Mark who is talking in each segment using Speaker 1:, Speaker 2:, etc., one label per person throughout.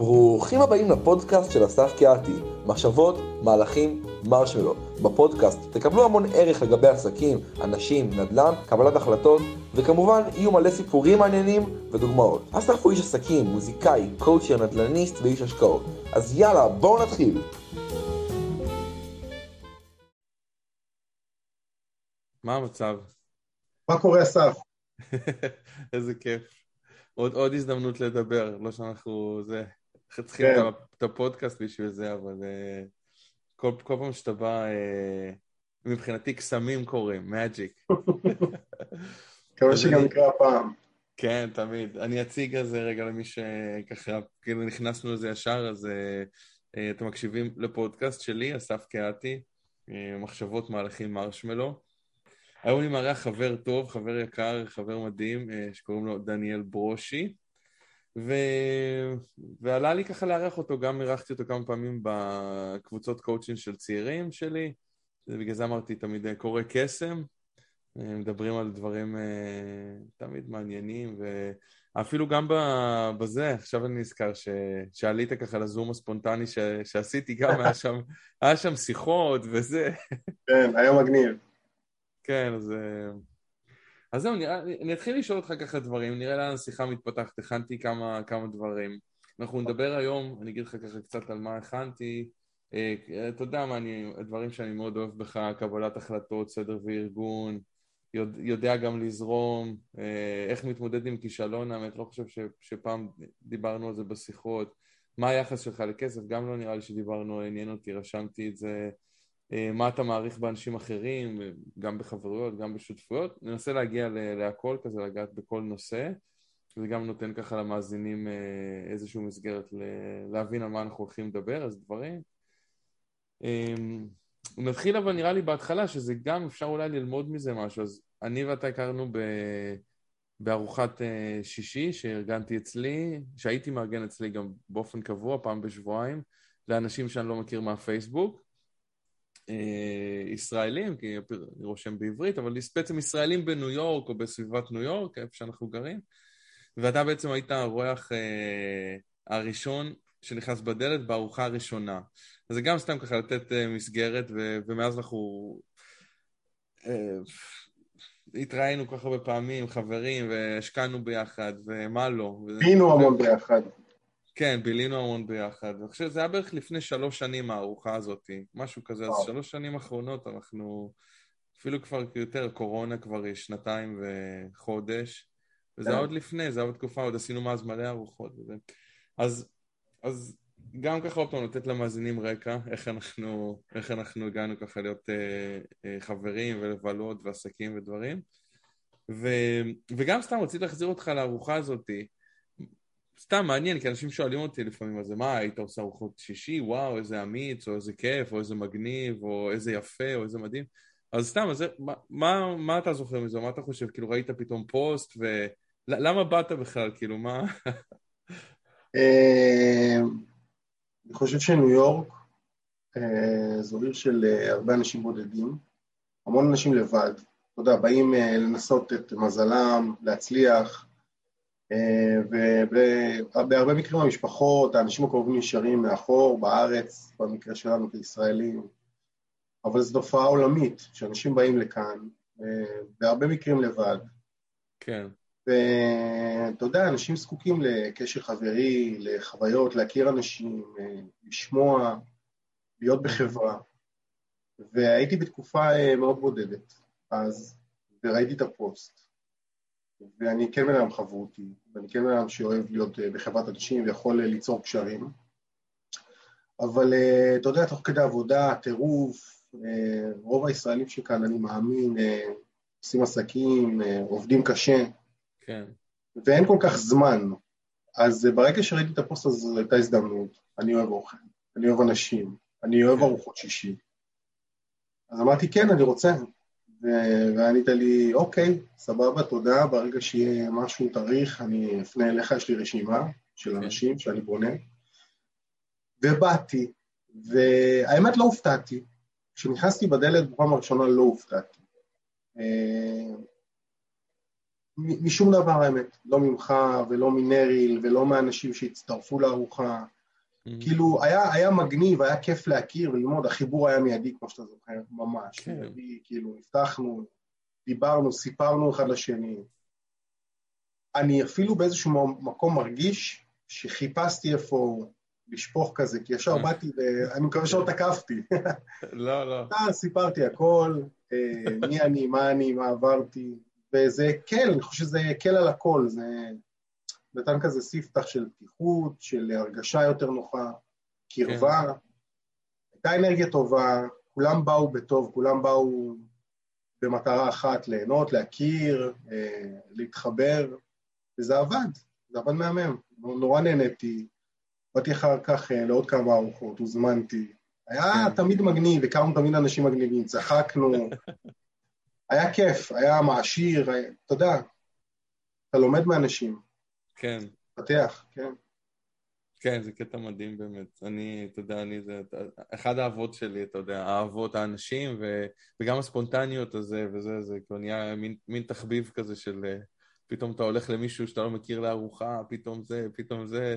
Speaker 1: ברוכים הבאים לפודקאסט של אסף קיאתי, מחשבות, מהלכים, מרשמלו. בפודקאסט תקבלו המון ערך לגבי עסקים, אנשים, נדל"ן, קבלת החלטות, וכמובן יהיו מלא סיפורים מעניינים ודוגמאות. אסף הוא איש עסקים, מוזיקאי, קואוצ'ר, נדל"ניסט ואיש השקעות. אז יאללה, בואו נתחיל.
Speaker 2: מה המצב?
Speaker 3: מה קורה אסף?
Speaker 2: איזה כיף. עוד, עוד הזדמנות לדבר, לא שאנחנו, זה, צריכים
Speaker 3: כן.
Speaker 2: את הפודקאסט בשביל זה, אבל uh, כל, כל פעם שאתה בא, uh, מבחינתי קסמים קורים, מג'יק.
Speaker 3: מקווה שגם יקרה הפעם.
Speaker 2: כן, תמיד. אני אציג על זה רגע למי שככה, כאילו נכנסנו לזה ישר, אז uh, אתם מקשיבים לפודקאסט שלי, אסף uh, מחשבות מהלכים מרשמלו. היום אני מארח חבר טוב, חבר יקר, חבר מדהים, אה, שקוראים לו דניאל ברושי, ו... ועלה לי ככה לארח אותו, גם אירחתי אותו כמה פעמים בקבוצות קואוצ'ינג של צעירים שלי, ובגלל זה אמרתי תמיד אה, קורא קסם, אה, מדברים על דברים אה, תמיד מעניינים, ואפילו גם בזה, עכשיו אני נזכר ש... שעלית ככה לזום הספונטני ש... שעשיתי, גם היה שם, היה שם שיחות וזה.
Speaker 3: כן, היה מגניב.
Speaker 2: כן, אז... אז זהו, נראה- אני אתחיל לשאול אותך ככה דברים, נראה לאן השיחה מתפתחת, הכנתי כמה, כמה דברים. אנחנו נדבר היום, אני אגיד לך ככה קצת על מה הכנתי. אה, אתה יודע מה, אני, הדברים שאני מאוד אוהב בך, קבלת החלטות, סדר וארגון, יודע, יודע גם לזרום, אה, איך מתמודד עם כישלון, האמת, לא חושב ש, שפעם דיברנו על זה בשיחות. מה היחס שלך לכסף? גם לא נראה לי שדיברנו, עניין אותי, רשמתי את זה. אה, מה אתה מעריך באנשים אחרים, אה, גם בחברויות, גם בשותפויות. ננסה להגיע להכל כזה, לגעת בכל נושא, וזה גם נותן ככה למאזינים אה, איזושהי מסגרת להבין על מה אנחנו הולכים לדבר, אז דברים. אה, נתחיל אבל נראה לי בהתחלה, שזה גם אפשר אולי ללמוד מזה משהו. אז אני ואתה הכרנו ב... בארוחת שישי שארגנתי אצלי, שהייתי מארגן אצלי גם באופן קבוע, פעם בשבועיים, לאנשים שאני לא מכיר מהפייסבוק. אה, ישראלים, כי אני רושם בעברית, אבל בעצם ישראלים בניו יורק או בסביבת ניו יורק, איפה שאנחנו גרים, ואתה בעצם היית האורח אה, הראשון שנכנס בדלת בארוחה הראשונה. אז זה גם סתם ככה לתת אה, מסגרת, ו- ומאז אנחנו אה, התראינו כל כך הרבה פעמים, חברים, והשקענו ביחד, ומה לא. ו-
Speaker 3: היינו המון ביחד.
Speaker 2: כן, בילינו המון ביחד. אני חושב שזה היה בערך לפני שלוש שנים הארוחה הזאת, משהו כזה. אז. שלוש שנים אחרונות אנחנו, אפילו כבר יותר, קורונה כבר שנתיים וחודש, וזה
Speaker 3: כן.
Speaker 2: עוד לפני, זה היה בתקופה, עוד עשינו מאז מלא ארוחות וזה. אז, אז גם ככה עוד פעם לתת למאזינים רקע, איך אנחנו, איך אנחנו הגענו ככה להיות אה, אה, חברים ולבלות ועסקים ודברים. ו, וגם סתם רציתי להחזיר אותך לארוחה הזאתי. סתם מעניין, כי אנשים שואלים אותי לפעמים, אז מה, היית עושה ארוחות שישי? וואו, איזה אמיץ, או איזה כיף, או איזה מגניב, או איזה יפה, או איזה מדהים. אז סתם, אז זה- מה, מה, מה אתה זוכר מזה? מה אתה חושב? כאילו, ראית פתאום פוסט, ולמה באת בכלל? כאילו, מה...
Speaker 3: אה, אני חושב שניו יורק אה, זו עיר של אה, הרבה אנשים בודדים, המון אנשים לבד. אתה יודע, באים לנסות את מזלם, להצליח, ובהרבה מקרים המשפחות, האנשים הקרובים נשארים מאחור, בארץ, במקרה שלנו כישראלים. אבל זו תופעה עולמית, שאנשים באים לכאן, אה, בהרבה מקרים לבד.
Speaker 2: כן,
Speaker 3: ואתה יודע, אנשים זקוקים לקשר חברי, לחוויות, להכיר אנשים, אה, לשמוע, להיות בחברה. והייתי בתקופה אה, מאוד בודדת אז, וראיתי את הפוסט. ואני כן בן אדם חברותי, ואני כן בן אדם שאוהב להיות אה, בחברת אנשים ויכול אה, ליצור קשרים. אבל אה, אתה יודע, תוך כדי עבודה, טירוף, רוב הישראלים שכאן, אני מאמין, עושים עסקים, עובדים קשה.
Speaker 2: כן,
Speaker 3: ואין כל כך זמן. אז ברגע שראיתי את הפוסט הזה, זו הייתה הזדמנות. אני אוהב אוכל, אני אוהב אנשים, אני אוהב
Speaker 2: כן.
Speaker 3: ארוחות שישי. אז אמרתי, כן, אני רוצה. וענית לי, אוקיי, סבבה, תודה, ברגע שיהיה משהו תאריך, אני אפנה אליך, יש לי רשימה של
Speaker 2: כן.
Speaker 3: אנשים שאני בונה. ובאתי, והאמת לא הופתעתי. כשנכנסתי בדלת בפעם הראשונה לא הופתעתי. אה, משום דבר האמת, לא ממך ולא מנריל ולא מהאנשים שהצטרפו לארוחה.
Speaker 2: Mm-hmm.
Speaker 3: כאילו, היה, היה מגניב, היה כיף להכיר וללמוד, החיבור היה מיידי, כמו שאתה זוכר, ממש.
Speaker 2: כן.
Speaker 3: מיידי, כאילו, נפתחנו, דיברנו, סיפרנו אחד לשני. אני אפילו באיזשהו מקום מרגיש שחיפשתי איפה לשפוך כזה, כי ישר
Speaker 2: אה.
Speaker 3: באתי, ואני מקווה שלא תקפתי.
Speaker 2: לא, לא.
Speaker 3: אה, סיפרתי הכל, אה, מי אני, מה אני, מה עברתי, וזה הקל, אני חושב שזה הקל על הכל, זה נתן כזה ספתח של פתיחות, של הרגשה יותר נוחה, קרבה, הייתה אנרגיה טובה, כולם באו בטוב, כולם באו במטרה אחת, ליהנות, להכיר, אה, להתחבר, וזה עבד, זה עבד מהמם, נורא נהניתי, באתי אחר כך אה, לעוד כמה ארוחות, הוזמנתי, היה
Speaker 2: כן.
Speaker 3: תמיד מגניב, הכרנו תמיד אנשים מגניבים, צחקנו, היה כיף, היה מעשיר, היה- אתה יודע, אתה לומד מאנשים,
Speaker 2: כן.
Speaker 3: פתח, כן.
Speaker 2: כן, זה קטע מדהים באמת. אני, אתה יודע, אני זה, אחד האהבות שלי, אתה יודע, האהבות האנשים ו, וגם הספונטניות הזה וזה, זה כאילו נהיה מין, מין תחביב כזה של אה, פתאום אתה הולך למישהו שאתה לא מכיר לארוחה, פתאום זה, פתאום זה,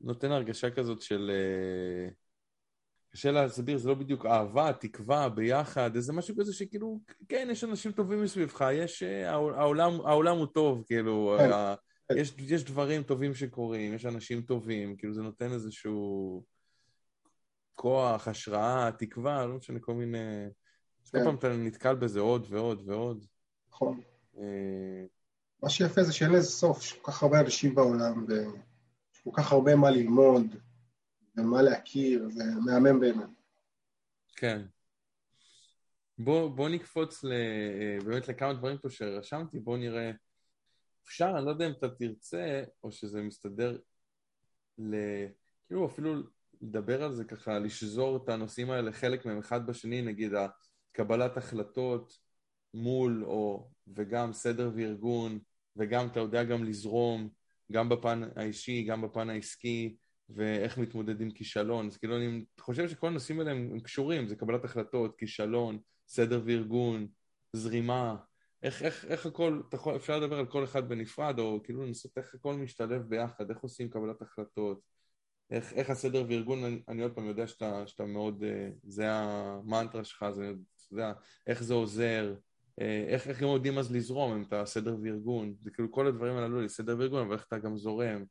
Speaker 2: נותן הרגשה כזאת של... אה, קשה להסביר, זה לא בדיוק אהבה, תקווה, ביחד, איזה משהו כזה שכאילו, כן, יש אנשים טובים מסביבך, יש, אה, העול- העולם, העולם הוא טוב, כאילו,
Speaker 3: כן.
Speaker 2: ה- יש, יש דברים טובים שקורים, יש אנשים טובים, כאילו זה נותן איזשהו כוח, השראה, תקווה, לא משנה, כל מיני... כל
Speaker 3: כן.
Speaker 2: פעם אתה נתקל בזה עוד ועוד ועוד.
Speaker 3: נכון.
Speaker 2: אה,
Speaker 3: מה שיפה זה שאין לזה סוף, יש כל כך הרבה אנשים בעולם, ויש כל כך הרבה מה ללמוד, ומה להכיר, זה מהמם באמת.
Speaker 2: כן. בוא, בוא נקפוץ ל, אה, באמת לכמה דברים פה שרשמתי, בוא נראה. אפשר, אני לא יודע אם אתה תרצה, או שזה מסתדר ל... כאילו אפילו לדבר על זה ככה, לשזור את הנושאים האלה, חלק מהם אחד בשני, נגיד קבלת החלטות מול או וגם סדר וארגון, וגם אתה יודע גם לזרום, גם בפן האישי, גם בפן העסקי, ואיך מתמודד עם כישלון. אז כאילו אני חושב שכל הנושאים האלה הם, הם קשורים, זה קבלת החלטות, כישלון, סדר וארגון, זרימה, איך, איך, איך הכל, יכול, אפשר לדבר על כל אחד בנפרד, או כאילו לנסות איך הכל משתלב ביחד, איך עושים קבלת החלטות, איך, איך הסדר וארגון, אני, אני עוד פעם יודע שאתה, שאתה מאוד, אה, זה המנטרה שלך, זה, אתה יודע, איך זה עוזר, אה, איך, איך הם יודעים אז לזרום, אם אתה סדר וארגון, זה כאילו כל הדברים הללו לי, סדר וארגון, אבל איך אתה גם זורם,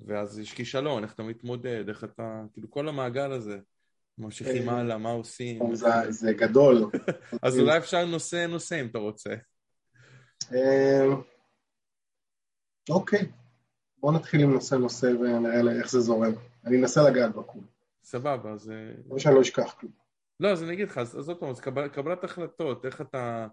Speaker 2: ואז יש כישלון, איך אתה מתמודד, איך אתה, כאילו כל המעגל הזה, ממשיכים
Speaker 3: אה,
Speaker 2: הלאה, מה עושים,
Speaker 3: זה, זה גדול.
Speaker 2: אז אולי אפשר נושא נושא אם אתה רוצה.
Speaker 3: אה, אוקיי, בוא נתחיל עם נושא נושא ונראה איך זה זורם. אני אנסה לגעת בכול.
Speaker 2: סבבה, אז... אה,
Speaker 3: כמו שאני לא אשכח כלום.
Speaker 2: לא, אז אני אגיד לך, אז עוד פעם, אז קבל, קבלת החלטות, איך אתה...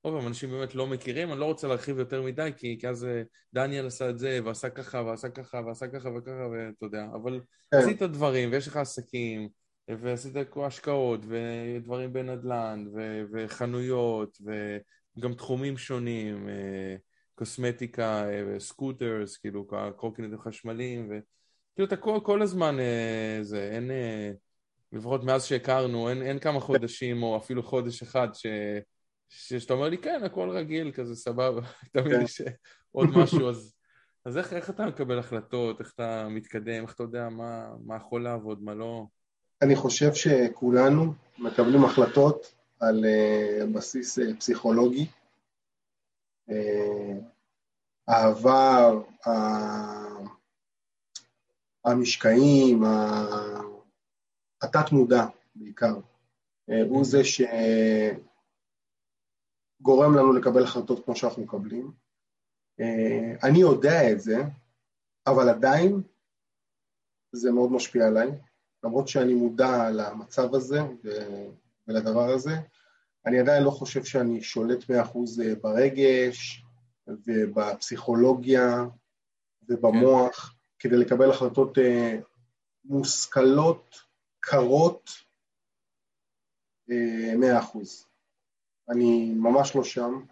Speaker 2: עוד פעם, אנשים באמת לא מכירים, אני לא רוצה להרחיב יותר מדי, כי, כי אז אה, דניאל עשה את זה, ועשה ככה, ועשה ככה, ועשה ככה וככה, ואתה יודע, אבל
Speaker 3: כן.
Speaker 2: עשית דברים, ויש לך עסקים, ועשית השקעות, ודברים בנדל"ן, ו- וחנויות, וגם תחומים שונים, אה, קוסמטיקה, אה, scooters, כאילו, קורקינטים חשמליים, וכאילו אתה כל, כל הזמן, אה, זה, אין... לפחות מאז שהכרנו, אין, אין כמה חודשים או אפילו חודש אחד ש, שאתה אומר לי, כן, הכל רגיל, כזה סבבה, תמיד
Speaker 3: כן.
Speaker 2: יש עוד משהו, אז, אז איך, איך אתה מקבל החלטות, איך אתה מתקדם, איך אתה יודע מה, מה יכול לעבוד, מה לא?
Speaker 3: אני חושב שכולנו מקבלים החלטות על אה, בסיס אה, פסיכולוגי. אה, העבר, המשקעים, התת-מודע בעיקר, הוא זה שגורם לנו לקבל החלטות כמו שאנחנו מקבלים. אני יודע את זה, אבל עדיין זה מאוד משפיע עליי. למרות שאני מודע למצב הזה ולדבר הזה, אני עדיין לא חושב שאני שולט מאה אחוז אה, ברגש ובפסיכולוגיה ובמוח כדי לקבל החלטות אה, מושכלות, קרות, אה, מאה אחוז. אני ממש לא שם,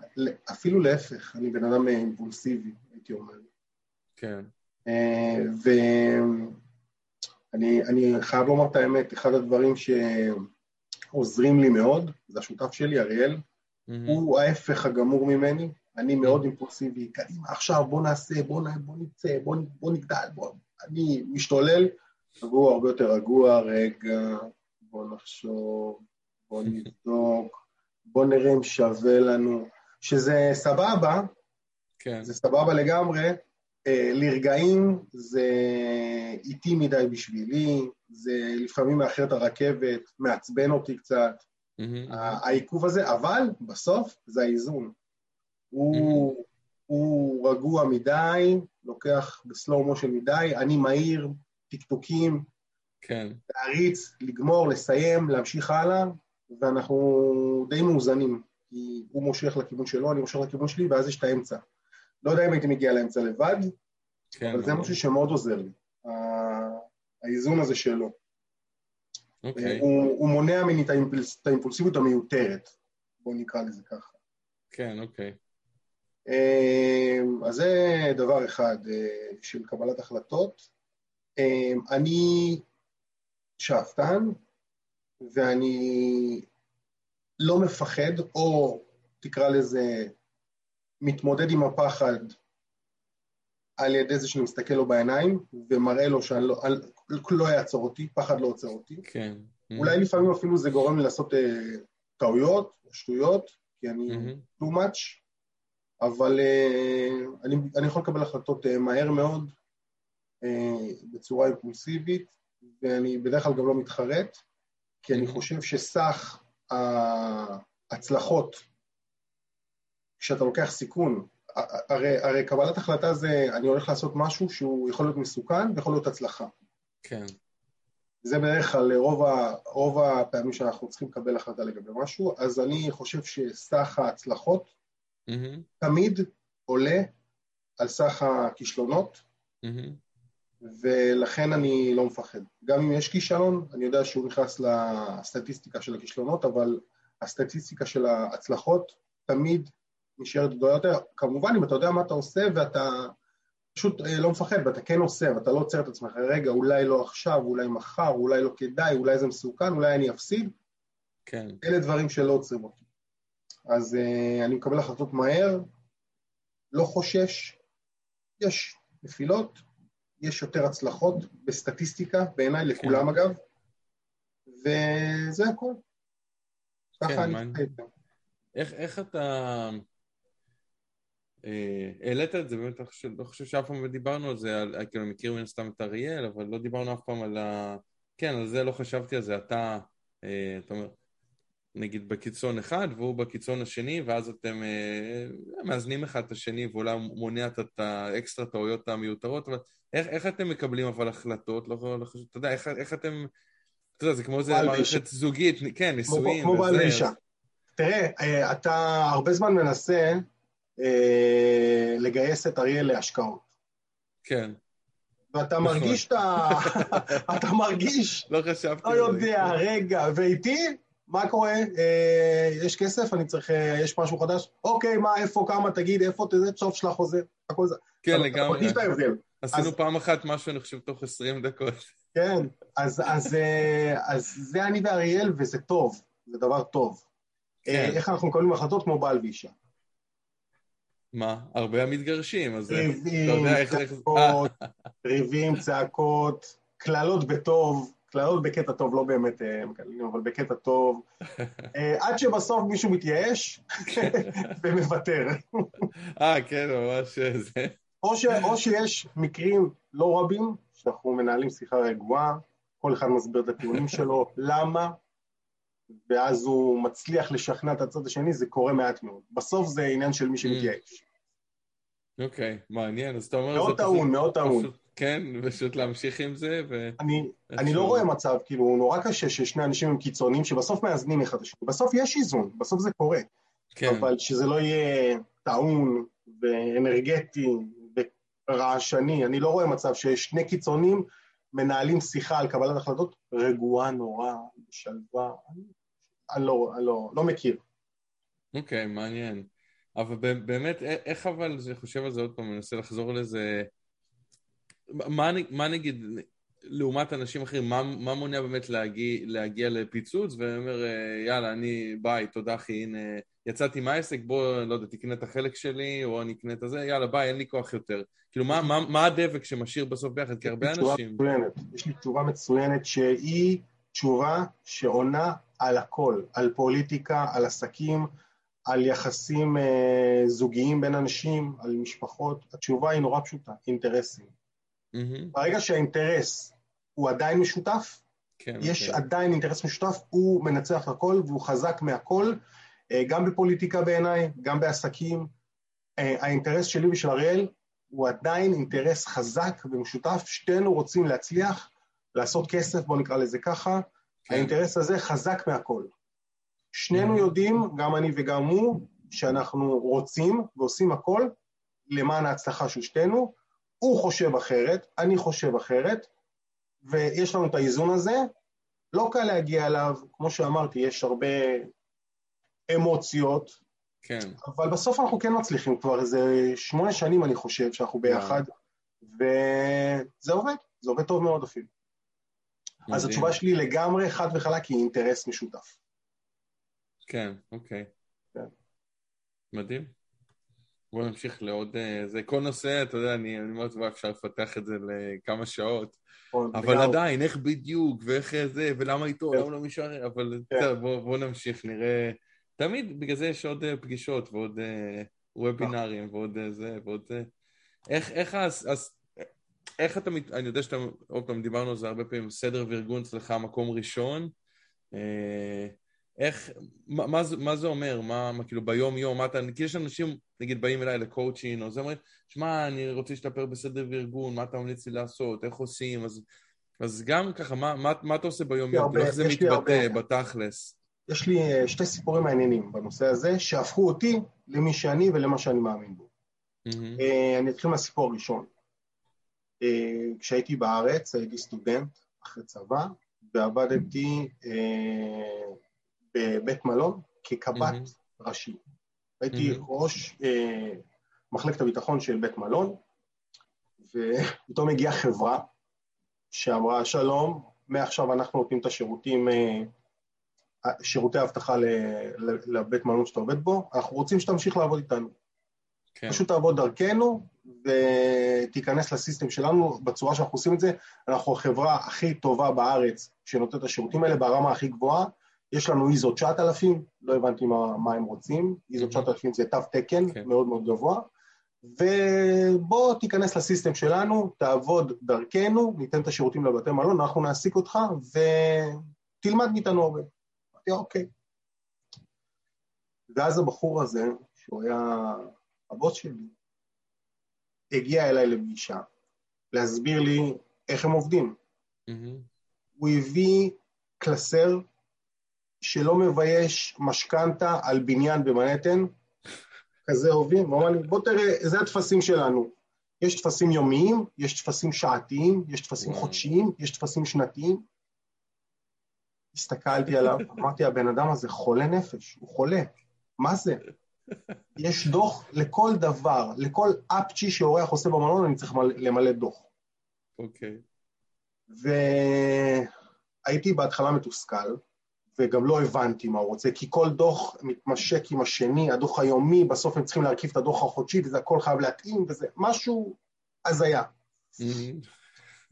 Speaker 3: אפילו להפך, אני בן אדם אימפולסיבי, הייתי אומר.
Speaker 2: כן,
Speaker 3: ואני אני חייב לומר את האמת, אחד הדברים שעוזרים לי מאוד, זה השותף שלי, אריאל, הוא ההפך הגמור ממני, אני מאוד אימפולסיבי, קדימה, עכשיו בוא נעשה, בוא, נ, בוא נצא, בוא, בוא נגדל, בוא... אני משתולל, והוא הרבה יותר רגוע, רגע, בוא נחשוב, בוא נבדוק, בוא נראה אם שווה לנו, שזה סבבה,
Speaker 2: כן.
Speaker 3: זה סבבה לגמרי, לרגעים זה איטי מדי בשבילי, זה לפעמים מאחר את הרכבת, מעצבן אותי קצת,
Speaker 2: מהמם.
Speaker 3: העיכוב הזה, אבל בסוף זה האיזון. הוא, הוא רגוע מדי, לוקח בסלואו מושן מדי, אני מהיר, טקטוקים,
Speaker 2: כן,
Speaker 3: להריץ, לגמור, לסיים, להמשיך הלאה, ואנחנו די מאוזנים, כי הוא מושך לכיוון שלו, אני מושך לכיוון שלי, ואז יש את האמצע. לא יודע אם הייתי מגיע לאמצע לבד,
Speaker 2: כן.
Speaker 3: אבל זה משהו שמאוד עוזר לי, האיזון הזה שלו.
Speaker 2: אוקיי,
Speaker 3: הוא, הוא מונע ממני את האימפולס- את האימפולסיביות המיותרת, בואו נקרא לזה ככה.
Speaker 2: כן, אוקיי.
Speaker 3: אמ, אז זה דבר אחד אה, של קבלת החלטות. אני שאפתן, ואני לא מפחד, או תקרא לזה, מתמודד עם הפחד על ידי זה שאני מסתכל לו בעיניים, ומראה לו שאני לא, על- לא יעצור אותי, פחד לא עוצר אותי.
Speaker 2: כן.
Speaker 3: אולי לפעמים אפילו זה גורם לי לעשות אה, טעויות, שטויות, כי אני
Speaker 2: מהמם.
Speaker 3: too much, אבל אה, אני, אני יכול לקבל החלטות אה, מהר מאוד, אה, בצורה אימפולסיבית, ואני בדרך כלל גם לא מתחרט, כי אני
Speaker 2: Mhm.
Speaker 3: חושב שסך ההצלחות, כשאתה לוקח סיכון, הרי, הרי קבלת החלטה זה, אני הולך לעשות משהו שהוא יכול להיות מסוכן ויכול להיות הצלחה.
Speaker 2: כן,
Speaker 3: זה בדרך כלל רוב, ה, רוב הפעמים שאנחנו צריכים לקבל החלטה לגבי משהו, אז אני חושב שסך ההצלחות
Speaker 2: מהמם,
Speaker 3: תמיד עולה על סך הכישלונות,
Speaker 2: מהמם.
Speaker 3: ולכן אני לא מפחד. גם אם יש כישלון, אני יודע שהוא נכנס לסטטיסטיקה של הכישלונות, אבל הסטטיסטיקה של ההצלחות תמיד נשארת גדולה יותר. כמובן, אם אתה יודע מה אתה עושה ואתה פשוט אה, לא מפחד, ואתה כן עושה, ואתה לא עוצר את עצמך, רגע, אולי לא עכשיו, אולי מחר, אולי לא כדאי, אולי זה מסוכן, אולי אני אפסיד,
Speaker 2: כן,
Speaker 3: אלה דברים שלא עוצרים אותי. אז uh, אני מקבל החלטות מהר, לא חושש, יש נפילות, יש יותר הצלחות בסטטיסטיקה, בעיניי לכולם אגב, וזה הכל. ככה אני
Speaker 2: מעניין.
Speaker 3: חושב את זה.
Speaker 2: איך, איך אתה... אה, העלית את זה, באמת, אני חושב, לא חושב שאף פעם לא דיברנו על זה, על, כאילו, מכיר מן הסתם את אריאל, אבל לא דיברנו אף פעם על ה... כן, על זה לא חשבתי על זה, אתה, אה, אתה אומר, נגיד בקיצון אחד, והוא בקיצון השני, ואז אתם אה, מאזנים אחד את השני, ואולי מונע את- האקסטרה טעויות המיותרות, אבל איך, איך אתם מקבלים אבל החלטות? לא, לא חשוב, אתה יודע, איך, איך אתם... אתה יודע, זה כמו איזה מערכת. זוגית, כן, נישואים
Speaker 3: כמו בעל ואישה.
Speaker 2: אז-
Speaker 3: תראה, אה, אתה הרבה זמן מנסה אה, לגייס את אריאל להשקעות,
Speaker 2: כן.
Speaker 3: ואתה
Speaker 2: נכון.
Speaker 3: מרגיש את ה... אתה מרגיש
Speaker 2: לא חשבתי
Speaker 3: לא. יודע, רגע, ואיתי? מה קורה? אה, יש כסף? אני צריך... אה, יש משהו חדש? אוקיי, מה, איפה, כמה, תגיד, איפה, תזה, בסוף שלח חוזה. הכל זה.
Speaker 2: כן,
Speaker 3: אתה- אתה
Speaker 2: לגמרי.
Speaker 3: מרגיש את ההבדל.
Speaker 2: עשינו
Speaker 3: אז-
Speaker 2: פעם אחת משהו, אני חושב, תוך 20 דקות.
Speaker 3: כן, אז, אז, אה, אז זה אני ואריאל, וזה טוב, זה דבר טוב.
Speaker 2: כן.
Speaker 3: אה, איך אנחנו מקבלים החלטות כמו בעל ואישה.
Speaker 2: מה? הרבה המתגרשים, אז... אה,
Speaker 3: ריבים,
Speaker 2: אתה יודע איך...
Speaker 3: צעקות, ריבים, צעקות, קללות בטוב, קללות בקטע טוב, לא באמת אה, מקללים, אבל בקטע טוב. אה, עד שבסוף מישהו מתייאש ומוותר.
Speaker 2: אה, כן, ממש אה, זה.
Speaker 3: או, ש, או שיש מקרים לא רבים, שאנחנו מנהלים שיחה רגועה, כל אחד מסביר את הטיעונים שלו, למה, ואז הוא מצליח לשכנע את הצד השני, זה קורה מעט מאוד. בסוף זה עניין של מי שמתייאש.
Speaker 2: אוקיי, מעניין. אז אתה אומר...
Speaker 3: מאוד טעון, מאוד טעון.
Speaker 2: כן, פשוט להמשיך עם זה, ו...
Speaker 3: אני, אני לא רואה מצב, כאילו, נורא קשה ששני אנשים הם קיצוניים, שבסוף מאזנים אחד את השני. בסוף יש איזון, בסוף זה קורה.
Speaker 2: כן,
Speaker 3: אבל שזה לא יהיה טעון ואנרגטי ורעשני. אני לא רואה מצב ששני קיצונים מנהלים שיחה על קבלת החלטות רגועה נורא, בשלווה. אני, לא, אני לא, לא מכיר.
Speaker 2: אוקיי, מעניין. אבל באמת, איך אבל, אני חושב על זה עוד פעם, אני מנסה לחזור לזה... מה, מה נגיד, לעומת אנשים אחרים, מה, מה מונע באמת להגיע, להגיע לפיצוץ, ואומר, אה, יאללה, אני, ביי, תודה אחי, הנה, יצאתי מהעסק, בוא, לא יודע, תקנה את החלק שלי, או אני אקנה את הזה, יאללה, ביי, אין לי כוח יותר. כאילו, מה, מה, מה הדבק שמשאיר בסוף ביחד? כי הרבה אנשים...
Speaker 3: מצוינת. יש לי תשובה מצוינת שהיא תשובה שעונה על הכל, על פוליטיקה, על עסקים, על יחסים אה, זוגיים בין אנשים, על משפחות. התשובה היא נורא פשוטה, אינטרסים.
Speaker 2: Mm-hmm.
Speaker 3: ברגע שהאינטרס הוא עדיין משותף,
Speaker 2: כן,
Speaker 3: יש
Speaker 2: כן.
Speaker 3: עדיין אינטרס משותף, הוא מנצח הכל והוא חזק מהכל, אה, גם בפוליטיקה בעיניי, גם בעסקים. אה, האינטרס שלי ושל אריאל הוא עדיין אינטרס חזק ומשותף, שתינו רוצים להצליח, לעשות כסף, בואו נקרא לזה ככה,
Speaker 2: כן.
Speaker 3: האינטרס הזה חזק מהכל. שנינו
Speaker 2: Mhm.
Speaker 3: יודעים, גם אני וגם הוא, שאנחנו רוצים ועושים הכל למען ההצלחה של שתינו. הוא חושב אחרת, אני חושב אחרת, ויש לנו את האיזון הזה. לא קל להגיע אליו, כמו שאמרתי, יש הרבה אמוציות,
Speaker 2: כן,
Speaker 3: אבל בסוף אנחנו כן מצליחים כבר איזה שמונה שנים, אני חושב, שאנחנו ביחד, וזה עובד, זה עובד טוב מאוד אפילו. אז. התשובה שלי לגמרי, חד וחלק, היא אינטרס משותף.
Speaker 2: כן, אוקיי.
Speaker 3: כן.
Speaker 2: מדהים. בואו נמשיך לעוד... אה, זה כל נושא, אתה יודע, אני אומר, "וואי, אפשר לפתח את זה לכמה שעות, אבל
Speaker 3: לגמרי.
Speaker 2: עדיין, איך בדיוק, ואיך זה, ולמה איתו,
Speaker 3: כן.
Speaker 2: למה לא מישהו אחר, אבל
Speaker 3: כן.
Speaker 2: בואו נמשיך, נראה... תמיד, בגלל זה יש עוד אה, פגישות ועוד אה, וובינארים ועוד אה, זה, ועוד זה. איך, איך, הס- הס- איך אתה, מת- אני יודע שאתה, עוד פעם, דיברנו על זה הרבה פעמים, סדר וארגון אצלך מקום ראשון. אה, איך, מה, מה, זה, מה זה אומר? מה, מה כאילו ביום יום, מה אתה, כי יש אנשים, נגיד, באים אליי לקואוצ'ין, או זה אומרים, שמע, אני רוצה להשתפר בסדר וארגון, מה אתה ממליץ לי לעשות, איך עושים, אז, אז גם ככה, מה, מה, מה אתה עושה ביום יום?
Speaker 3: הרבה-
Speaker 2: כאילו, איך זה מתבטא
Speaker 3: הרבה.
Speaker 2: בתכלס?
Speaker 3: יש לי אה, שתי סיפורים מעניינים בנושא הזה, שהפכו אותי למי שאני ולמה שאני מאמין בו. אה, אני אתחיל מהסיפור הראשון. אה, כשהייתי בארץ, הייתי סטודנט אחרי צבא, ועבדתי אה, בבית מלון כקב"ט. ראשי. הייתי. ראש אה, מחלקת הביטחון של בית מלון, ופתאום הגיעה חברה שאמרה, שלום, מעכשיו אנחנו נותנים את השירותים, אה, שירותי אבטחה ל- ל- לבית מלון שאתה עובד בו, אנחנו רוצים שתמשיך לעבוד איתנו.
Speaker 2: כן.
Speaker 3: פשוט תעבוד דרכנו ותיכנס לסיסטם שלנו בצורה שאנחנו עושים את זה. אנחנו החברה הכי טובה בארץ שנותנת את השירותים האלה ברמה הכי גבוהה. יש לנו איזו 9000, לא הבנתי מה, מה הם רוצים, איזו
Speaker 2: Mhm.
Speaker 3: 9000 זה תו תקן
Speaker 2: כן.
Speaker 3: מאוד מאוד גבוה. ובוא תיכנס לסיסטם שלנו, תעבוד דרכנו, ניתן את השירותים לבתי מלון, אנחנו נעסיק אותך ותלמד מאיתנו הרבה. אמרתי, אוקיי. ואז הבחור הזה, שהוא היה הבוס שלי, הגיע אליי לפגישה, להסביר לי איך הם עובדים.
Speaker 2: מהמם.
Speaker 3: הוא הביא קלסר שלא מבייש משכנתה על בניין במנהטן, כזה אוהבים, הוא אמר לי, בוא תראה, זה הטפסים שלנו. יש טפסים יומיים, יש טפסים שעתיים, יש טפסים. חודשיים, יש טפסים שנתיים. הסתכלתי עליו, אמרתי, הבן אדם הזה חולה נפש, הוא חולה. מה זה? יש דוח לכל דבר, לכל אפצ'י שאורח עושה במלון, אני צריך למלא- דוח.
Speaker 2: אוקיי.
Speaker 3: והייתי בהתחלה מתוסכל, וגם לא הבנתי מה הוא רוצה, כי כל דוח מתמשק עם השני, הדוח היומי, בסוף הם צריכים להרכיב את הדוח החודשי, וזה הכל חייב להתאים, וזה משהו הזיה.
Speaker 2: מהמם.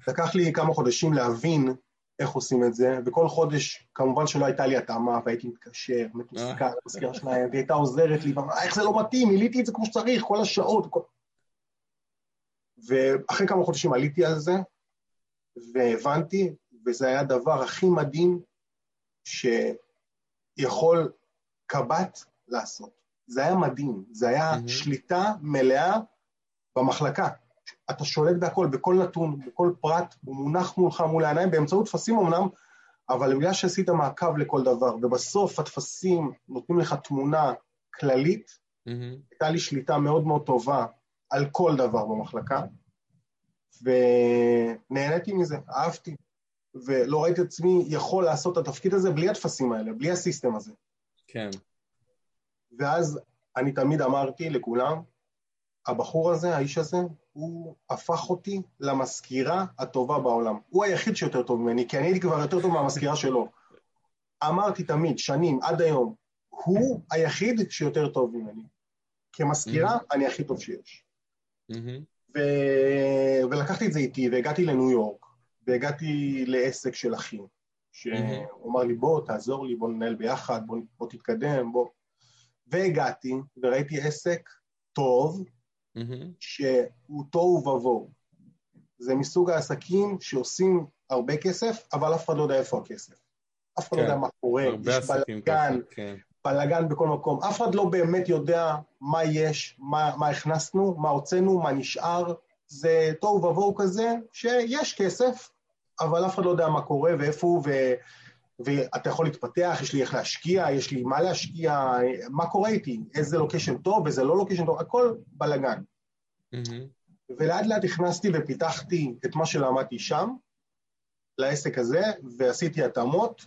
Speaker 3: לקח לי כמה חודשים להבין איך עושים את זה, וכל חודש, כמובן שלא הייתה לי התאמה, והייתי מתקשר, מתוסכל, למזכירה שלהם, והיא הייתה עוזרת לי, ואמרה, איך זה לא מתאים, מילאתי את זה כמו שצריך, כל השעות. כל... ואחרי כמה חודשים עליתי על זה, והבנתי, וזה היה הדבר הכי מדהים שיכול קב"ט לעשות. זה היה מדהים, זה היה
Speaker 2: מהמם.
Speaker 3: שליטה מלאה במחלקה. אתה שולט בהכל, בכל נתון, בכל פרט, הוא מונח מולך מול העיניים, באמצעות טפסים אמנם, אבל בגלל שעשית מעקב לכל דבר, ובסוף הטפסים נותנים לך תמונה כללית,
Speaker 2: מהמם.
Speaker 3: הייתה לי שליטה מאוד מאוד טובה על כל דבר במחלקה, ונהניתי מזה, אהבתי, ולא ראיתי את עצמי יכול לעשות את התפקיד הזה בלי הטפסים האלה, בלי הסיסטם הזה.
Speaker 2: כן.
Speaker 3: ואז אני תמיד אמרתי לכולם, הבחור הזה, האיש הזה, הוא הפך אותי למזכירה הטובה בעולם. הוא היחיד שיותר טוב ממני, כי אני הייתי כבר יותר טוב מהמזכירה שלו. אמרתי תמיד, שנים, עד היום, הוא היחיד שיותר טוב ממני. כמזכירה, אני הכי טוב שיש. ו... ולקחתי את זה איתי, והגעתי לניו יורק, והגעתי לעסק של אחי, שהוא אמר לי, בוא, תעזור לי, בוא ננהל ביחד, בוא, בוא תתקדם, בוא. והגעתי, וראיתי עסק טוב, שהוא תוהו ובוהו. זה מסוג העסקים שעושים הרבה כסף, אבל אף אחד לא יודע איפה הכסף. אף אחד לא יודע
Speaker 2: כן.
Speaker 3: מה קורה, יש בלאגן,
Speaker 2: כן.
Speaker 3: בלאגן בכל מקום. אף אחד לא באמת יודע מה יש, מה, מה הכנסנו, מה הוצאנו, מה נשאר. זה תוהו ובוהו כזה, שיש כסף, אבל אף אחד לא יודע מה קורה ואיפה הוא, ו... ואתה יכול להתפתח, יש לי איך להשקיע, יש לי מה להשקיע, מה קורה איתי, איזה לוקיישן טוב, איזה לא לוקיישן טוב, הכל בלאגן.
Speaker 2: מהמם.
Speaker 3: ולאט לאט נכנסתי ופיתחתי את מה שלמדתי שם, לעסק הזה, ועשיתי התאמות,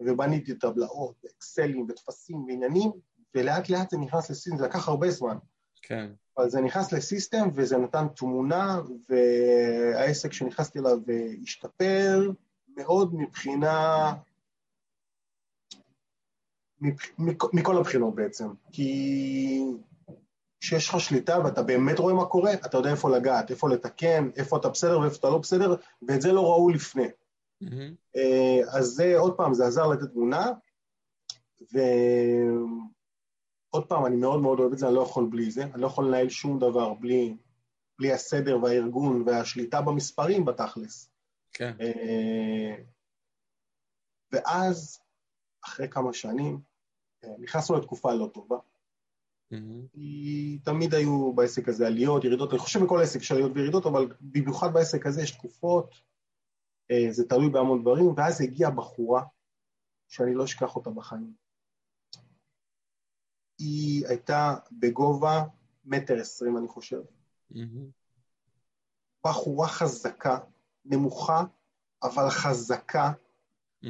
Speaker 3: ובניתי טבלאות, ואקסלים, וטפסים, ועניינים, ולאט לאט זה נכנס לסיסטם, זה לקח הרבה זמן,
Speaker 2: כן.
Speaker 3: אבל זה נכנס לסיסטם, וזה נתן תמונה, והעסק שנכנסתי אליו השתפר מאוד מבחינה... מכל הבחינות בעצם, כי כשיש לך שליטה ואתה באמת רואה מה קורה, אתה יודע איפה לגעת, איפה לתקן, איפה אתה בסדר ואיפה אתה לא בסדר, ואת זה לא ראו לפני.
Speaker 2: מהמם.
Speaker 3: אה, אז זה, עוד פעם, זה עזר לתת תמונה, ועוד פעם, אני מאוד מאוד אוהב את זה, אני לא יכול בלי זה, אני לא יכול לנהל שום דבר בלי, בלי הסדר והארגון והשליטה במספרים בתכלס.
Speaker 2: כן.
Speaker 3: אה, ואז, אחרי כמה שנים, נכנסנו לתקופה לא טובה. כי תמיד היו בעסק הזה עליות, ירידות, אני חושב בכל עסק יש עליות וירידות, אבל במיוחד בעסק הזה יש תקופות, אה, זה תלוי בהמון דברים, ואז הגיעה בחורה, שאני לא אשכח אותה בחיים. היא הייתה בגובה מטר עשרים, אני חושב. בחורה חזקה, נמוכה, אבל חזקה.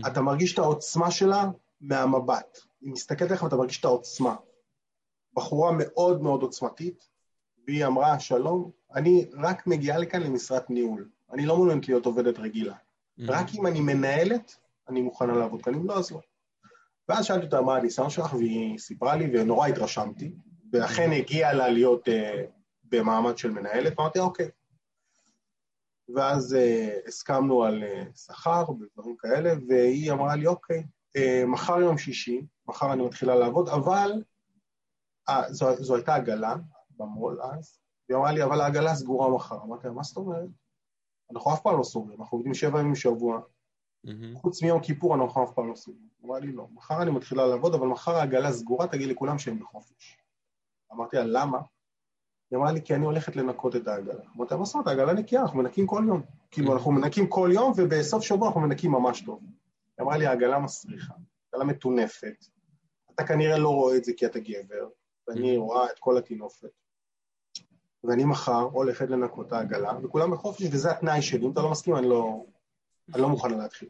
Speaker 3: אתה מרגיש את העוצמה שלה מהמבט. היא מסתכלת עליך ואתה מרגיש את העוצמה. בחורה מאוד מאוד עוצמתית, והיא אמרה, שלום, אני רק מגיעה לכאן למשרת ניהול. אני לא מעוניינת להיות עובדת רגילה.
Speaker 2: מהמם.
Speaker 3: רק אם אני מנהלת, אני מוכנה לעבוד כאן, אם לא, אז לא. ואז שאלתי אותה מה הניסיון שלך, והיא סיפרה לי, ונורא התרשמתי, ואכן הגיעה לה להיות אה, במעמד של מנהלת, ואמרתי, אוקיי. ואז אה, הסכמנו על אה, שכר ודברים כאלה, והיא אמרה לי, אוקיי, אה, מחר יום שישי, מחר אני מתחילה לעבוד, אבל אה, זו, זו הייתה עגלה במו"ל אז, והיא אמרה לי, אבל העגלה סגורה מחר. אמרתי לה, מה זאת אומרת? אנחנו אף פעם לא סוגרים, אנחנו עובדים שבע ימים בשבוע,
Speaker 2: מהמם.
Speaker 3: חוץ מיום כיפור אנחנו אף פעם לא סוגרים. אמרה לי, לא, מחר אני מתחילה לעבוד, אבל מחר העגלה סגורה, תגיד לכולם שהם בחופש. אמרתי לה, למה? היא אמרה לי, כי אני הולכת לנקות את העגלה. אמרתי לה, מה זאת אומרת, העגלה נקייה, אנחנו מנקים כל יום. כאילו, אנחנו מנקים כל יום, ובסוף שבוע אנחנו מנקים ממש טוב. היא אמרה לי, העגלה מסריחה, העגלה מטונפת. אתה כנראה לא רואה את זה כי אתה גבר, ואני רואה את כל הטינופת. ואני מחר הולכת לנקות את העגלה, וכולם בחופש, וזה התנאי שלי. אם אתה לא מסכים, אני לא, אני לא מוכנה להתחיל.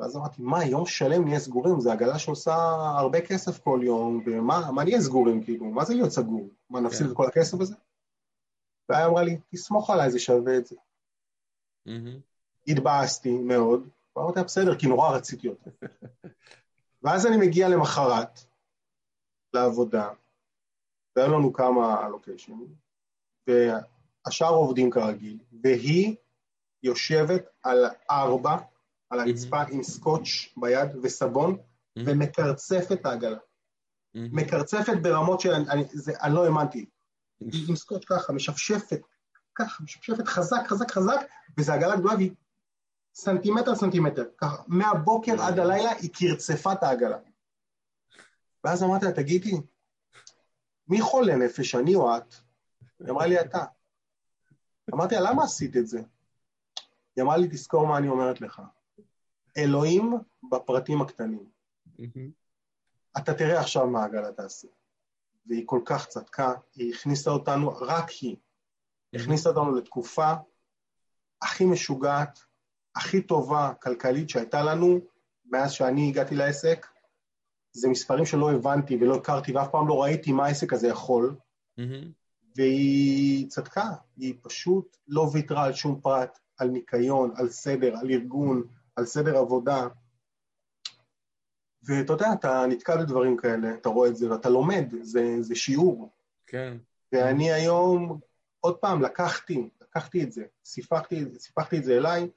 Speaker 3: ואז אמרתי, מה, יום שלם נהיה סגורים? זו עגלה שעושה הרבה כסף כל יום, ומה מה נהיה סגורים, כאילו? מה זה להיות סגור? מה, נפסיד
Speaker 2: כן.
Speaker 3: את כל הכסף הזה? והיא אמרה לי, תסמוך עליי, זה שווה את זה.
Speaker 2: מהמם.
Speaker 3: התבאסתי מאוד, ואמרתי לה, בסדר, כי נורא רציתי אותו. ואז אני מגיע למחרת לעבודה, והיו לנו כמה לוקיישנים, והשאר עובדים כרגיל, והיא יושבת על ארבע, על הרצפה עם סקוץ' ביד וסבון, ומקרצפת את העגלה.
Speaker 2: מהמם.
Speaker 3: מקרצפת ברמות של... אני, זה, אני לא האמנתי. היא עם סקוץ' ככה, משפשפת, ככה, משפשפת חזק, חזק, חזק, וזו עגלה גדולה והיא סנטימטר סנטימטר, ככה, מהבוקר עד הלילה היא קרצפה את העגלה. ואז אמרתי לה, תגידי, מי חולה נפש, אני או את? היא אמרה לי, אתה. אמרתי לה, למה עשית את זה? היא אמרה לי, תזכור מה אני אומרת לך. אלוהים בפרטים הקטנים. אתה תראה עכשיו מה העגלה תעשה. והיא כל כך צדקה, היא הכניסה אותנו, רק היא, הכניסה אותנו לתקופה הכי משוגעת, הכי טובה כלכלית שהייתה לנו מאז שאני הגעתי לעסק. זה מספרים שלא הבנתי ולא הכרתי ואף פעם לא ראיתי מה העסק הזה יכול,
Speaker 2: מהמם.
Speaker 3: והיא צדקה, היא פשוט לא ויתרה על שום פרט, על ניקיון, על סדר, על ארגון, על סדר עבודה. ואתה יודע, אתה נתקע בדברים כאלה, אתה רואה את זה, ואתה לומד, זה, זה שיעור.
Speaker 2: כן.
Speaker 3: ואני היום, עוד פעם, לקחתי, לקחתי את זה, סיפחתי, סיפחתי את זה אליי,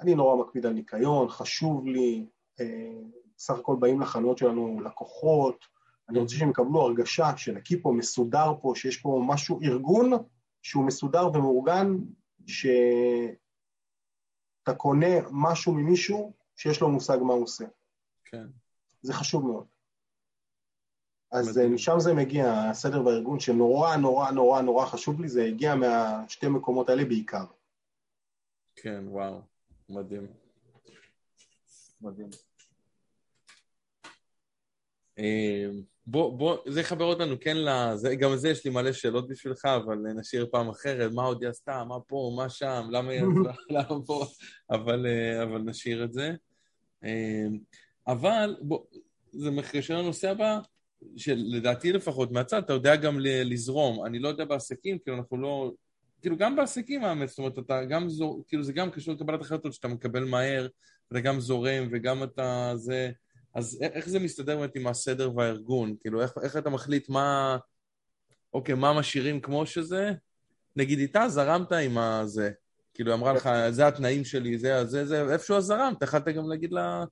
Speaker 3: אני נורא מקפיד על ניקיון, חשוב לי, אה, סך הכל באים לחנויות שלנו לקוחות, אני רוצה שהם יקבלו הרגשה שנקי פה, מסודר פה, שיש פה משהו, ארגון שהוא מסודר ומאורגן, שאתה קונה משהו ממישהו שיש לו מושג מה הוא עושה.
Speaker 2: כן.
Speaker 3: זה חשוב מאוד. אז
Speaker 2: מדהים.
Speaker 3: משם זה מגיע, הסדר בארגון, שנורא נורא נורא נורא חשוב לי, זה הגיע מהשתי מקומות האלה בעיקר.
Speaker 2: כן, וואו. מדהים. מדהים. אה, בוא, בוא, זה יחבר אותנו כן לזה, גם זה יש לי מלא שאלות בשבילך, אבל נשאיר פעם אחרת, מה עוד היא עשתה, מה פה, מה שם, למה היא עשתה, למה פה, אבל, אה, אבל נשאיר את זה. אה, אבל בוא, זה מקשר לנושא הבא, שלדעתי לפחות מהצד, אתה יודע גם לזרום. אני לא יודע בעסקים, כאילו אנחנו לא... כאילו גם בעסקים האמת, זאת אומרת, אתה גם זור... כאילו זה גם קשור לקבלת החלטות שאתה מקבל מהר, אתה גם זורם וגם אתה זה... אז איך זה מסתדר באמת עם הסדר והארגון? כאילו, איך, איך אתה מחליט מה... אוקיי, מה משאירים כמו שזה? נגיד איתה זרמת עם הזה. כאילו, אמרה לך, זה התנאים שלי, זה, זה, זה, איפשהו זרמת, יכלת גם להגיד לה,